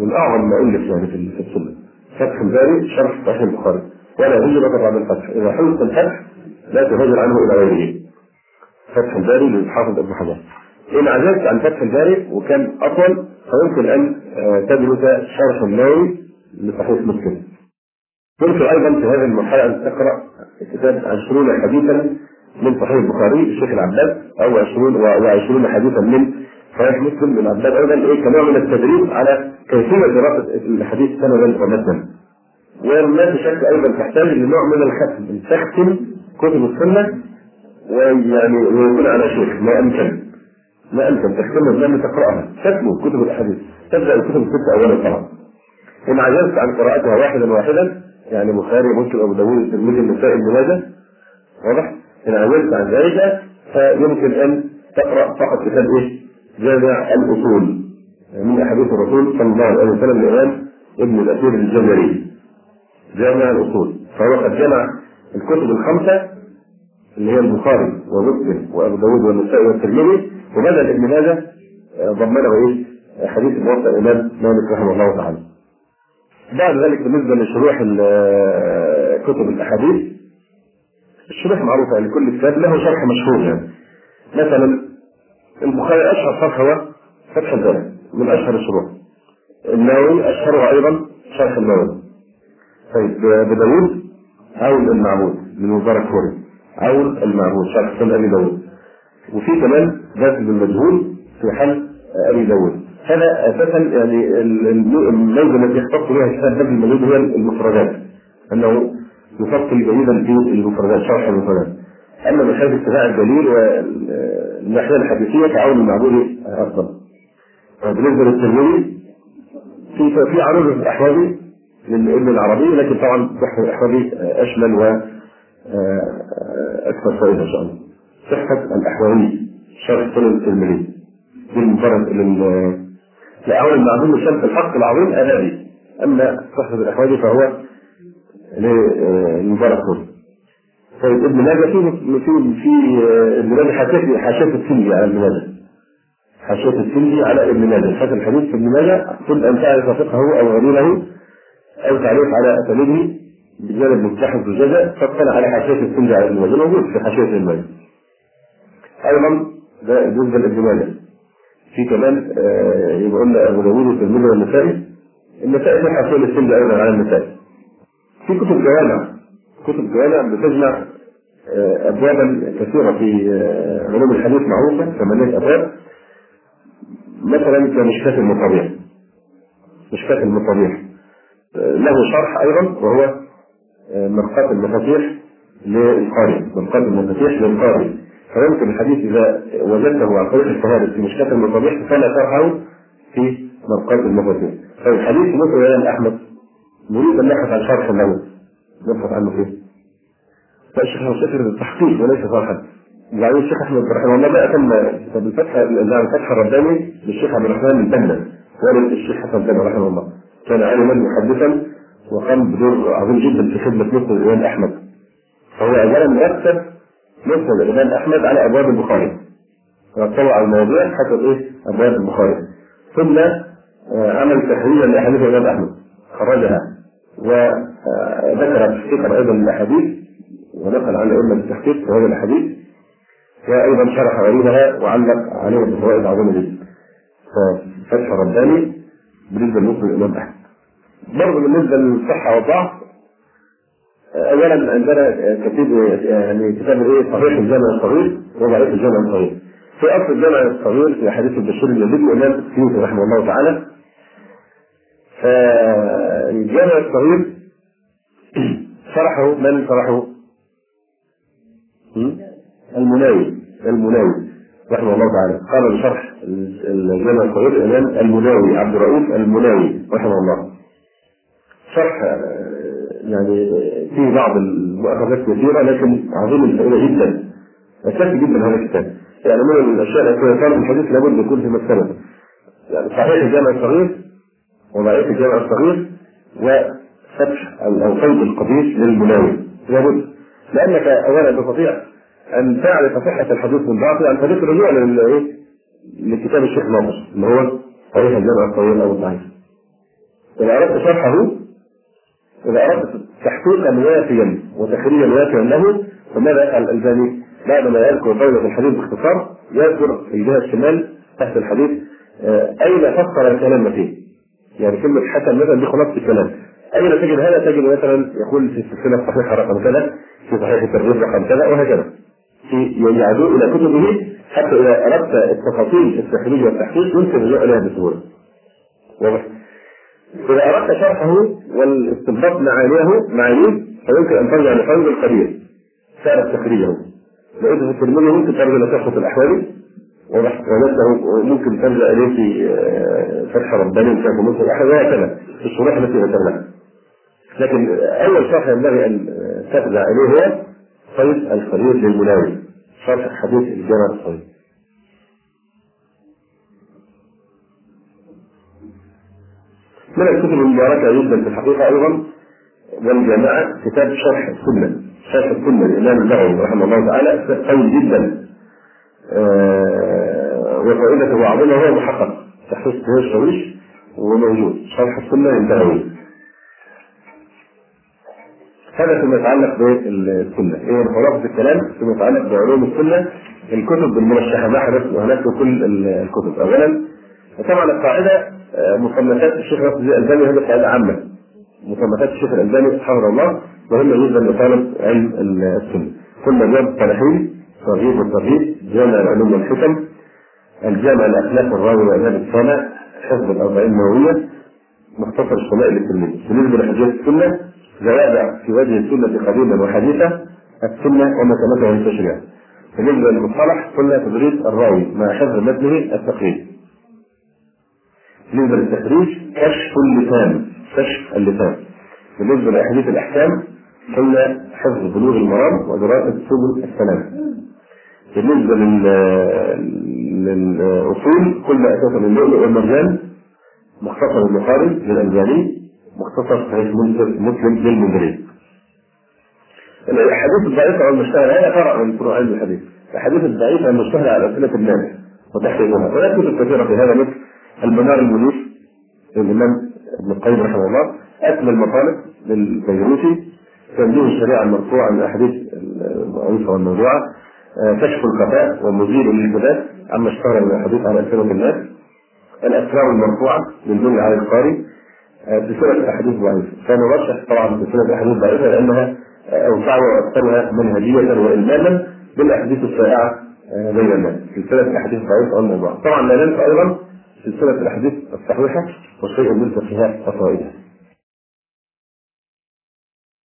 من أعظم ما الف يعني في السنة. فتح الباري شرح صحيح البخاري ولا هجرة بعد الفتح إذا حدث الفتح لا تهاجر عنه إلى غيره. فتح الباري للحافظ ابن حجر. إن عجزت عن فتح الباري وكان أطول فيمكن أن آه، تدرس شرح النووي لصحيح مسلم. يمكن أيضا في هذه المرحلة أن تقرأ كتاب 20 حديثا من صحيح البخاري للشيخ العباس أو 20 و20 حديثا من صحيح مسلم للعباس أيضا إيه كنوع من التدريب على كيفية دراسة الحديث سندا ومتنا. وما في شك أيضا تحتاج لنوع من الختم أن تختم كتب السنة ويعني ويكون على شيخ ما أمكن لا انت تختمها لما تقرأها تتلو كتب الاحاديث تبدأ الكتب الستة اولا طبعا إن عجزت عن قراءتها واحدا واحدا يعني بخاري مسلم أبو داوود الترمذي النسائي ابن واضح؟ إن عجزت عن ذلك فيمكن أن تقرأ فقط كتاب إيه؟ جامع الأصول من احاديث الرسول صلى الله عليه وسلم الامام ابن الاثير الجزري جامع الأصول فهو قد جمع الكتب الخمسة اللي هي البخاري ومسلم وأبو داوود والنسائي والترمذي وبدل ابن ماجه آه، ضمنه إيه؟ حديث موطأ الإمام مالك رحمه الله تعالى. بعد ذلك بالنسبة لشروح آه، كتب الأحاديث الشروح معروفة يعني كل كتاب له شرح مشهور يعني. مثلا البخاري أشهر شرح هو فتح الباري من أشهر الشروح. النووي اشهرها أيضا شرح النووي. طيب بداوود عون المعبود من مبارك فوري. عون المعبود شرح سنة أبي داوود وفي كمان ذات المجهول في حل أبي داوود هذا أساسا يعني اللوزه التي يختص بها كتاب ذات المجهول هي المفردات أنه يفصل جيدا في المفردات شرح المفردات. أما من حيث الدليل والناحيه الحديثية فعون المعبود أفضل. بالنسبة للترمذي في في عروض الاحوالي للابن العربي لكن طبعا صحه الاحوالي أشمل و أكثر فائده إن شاء الله. صحة الاحوالي شرح سنن الترمذي دي المفرد لأول المعلوم الشمس الحق العظيم أناني أما صحة الأحوالي فهو للمبارك كله. طيب ابن ماجه في في في ابن ماجه حاشيه حاشية السندي على ابن ماجه. حاشية السندي على ابن ماجه، حاشيه الحديث في ابن ماجه كل أن تعرف فقهه أو غريبه أو تعريف على اسانيده بجانب مفتاح الزجاجة فاطلع على حاشية السندي على ابن ماجه موجود في حاشية ابن ماجه. أيضا ده بالنسبة لابن ماجه. في كمان يبقى قلنا أبو داوود والترمذي والنسائي النسائي في حاشية السندي أيضا على النسائي. في كتب جوامع كتب جوامع بتجمع ابوابا كثيرة في علوم الحديث معروفة ثمانية أبواب. مثلا كمشكاة المصابيح مشكاة المصابيح له شرح أيضا وهو مرقاة المفاتيح للقارئ. مرقاة المفاتيح للقارئ. فيمكن الحديث إذا وجدته على طريق الشهاده في مشكاة المصابيح فلا شرحه في مرقاة المفاتيح. طيب حديث مسلم الإمام أحمد نريد أن نبحث عن شرح له. نبحث عنه فين؟ فالشيخ أحمد شاكر التحقيق وليس شرحا وبعدين الشيخ أحمد رحمه الله بقى تم كتاب الفتح الرباني للشيخ عبد الرحمن البنا. والد الشيخ حسن البنا رحمه الله. كان عالما محدثا وقام بدور عظيم جدا في خدمة مسند الإمام أحمد. فهو اولا رتب مسند الإمام أحمد على أبواب البخاري. رتبه على المواضيع حسب إيه؟ أبواب البخاري. ثم عمل تحريرا لأحاديث الإمام أحمد. خرجها. وذكر تحقيقا أيضا الأحاديث ونقل عن ائمه التحقيق في هذا الحديث وأيضا شرح غريبها وعلق عليها بفوائد عظيمة جدا. ففتح رباني بالنسبة لمسلم الامام أحمد. برضه بالنسبة للصحة والضعف اولا عندنا كتاب يعني كتاب إيه صحيح الجامع الصغير وضعيف الجامع الصغير. في أصل الجامع الصغير في حديث البشير اليزيدي الإمام السيوطي رحمه الله تعالى فالجامع الصغير. شرحه من شرحه؟ المناوي المناوي رحمه الله تعالى. قال بشرح الجامع الصغير الإمام المناوي عبد الرؤوف المناوي رحمه الله. شرح يعني فيه بعض المؤاخذات كثيرة لكن عظيم الفائده جدا. اساسي جدا هذا الكتاب. يعني من الأشياء التي طالب الحديث لابد يكون في مكتبه يعني صحيح الجامع الصغير وضعيف الجامع الصغير وفتح أو فوز القضيش للمناوي لابد لأنك أولا تستطيع أن تعرف صحة الحديث من ضعفه عن طريق الرجوع للايه؟ لكتاب الشيخ ناصر اللي هو صحيح الجامع الصغير أو الضعيف. إذا أردت شرحه إذا أردت تحقيقا وافيا وتخريجا وافيا له فماذا يفعل الألباني؟ بعد ما يذكر قوله الحديث باختصار يذكر في الجهه الشمال تحت الحديث أين فسر الكلام فيه؟ يعني كلمة حسن مثلا دي خلاصة الكلام. أين تجد هذا؟ تجد مثلا يقول في السلسلة الصحيحة رقم كذا، في صحيح الترغيب رقم كذا وهكذا. في يعودون إلى كتبه حتى إذا أردت التفاصيل التخريج والتحقيق يمكن الرجوع إليها بسهولة. واضح؟ إذا أردت شرحه والاستنباط معانيه معانيه فيمكن أن ترجع لفوز القدير. تعرف تخريجه. لقيته في الترمذي ممكن ترجع لشرحة وجدته ممكن ترجع إليه في فتح رباني في مسلم الاحد وهكذا في الشروح التي ذكرناها. لكن أول شرح ينبغي أن تفزع إليه هو صيد الخليل للمناوي. شرح حديث الجامع الصغير. من الكتب المباركة جدا في الحقيقة أيضا والجامعة كتاب شرح السنة. شرح السنة. للامام النووي رحمه الله تعالى كتاب قوي جدا. آه وفائدته عظيمه وهو محقق. تحقيق هو شويش وموجود. شرح السنة النبوي هذا فيما يتعلق بالسنة. إيه خلاصه الكلام فيما يتعلق بعلوم السنة الكتب المرشحة ما حدث وهناك كل الكتب. اولا طبعا القاعدة آه، مصنفات الشيخ ناصر الألباني هذه قاعدة عامة. مصنفات الشيخ الألباني حفظه الله مهمه جدا لطالب علم السنة. كل باب الصالحين ترغيب والترهيب جامع العلوم والحكم الجامع الاخلاق والراوي وأداب الصانع حفظ الأربعين النووية مختصر الشمائل الترمذي بالنسبة لحديث السنة زوائد في وجه السنة قديما وحديثا السنة ومكانتها في التشريع بالنسبة للمصطلح قلنا تدريس الراوي مع حفظ متنه التقريب. بالنسبة للتخريج كشف اللسان كشف اللسان. بالنسبة لاحاديث الأحكام قلنا حفظ بلوغ المرام ودراسه سبل السلام. بالنسبة لل للأصول قلنا أساسا اللؤلؤ والمرجان مختصر البخاري للألباني مختصر صحيح مسلم للمنذري الاحاديث الضعيفه والمشتهره هذا فرع من فروع علم الحديث. الاحاديث الضعيفه المشتهره على أسئلة الناس وتحريمها ولا كتب كثيره في هذا مثل المنار المنيف للإمام ابن القيم رحمه الله أكمل المطالب للبيروتي. تنبيه الشريعة المرفوعة عن الأحاديث الضعيفة والموضوعة. كشف الخفاء ومزيل الالتباس عما اشتهر من الاحاديث على ألسنة الناس الأسرار المرفوعة للدل على القارئ آه، سلسله الأحاديث ضعيفه فنرشح طبعا سلسله الأحاديث ضعيفه لأنها أوسع وأكثرها منهجية وإلماما بالأحاديث الشائعة آه، بين الناس. سلسلة الأحاديث الضعيفة أو الموضوع طبعا لا ننسى أيضا سلسلة الأحاديث الصحيحة وشيء من فقهها وفوائدها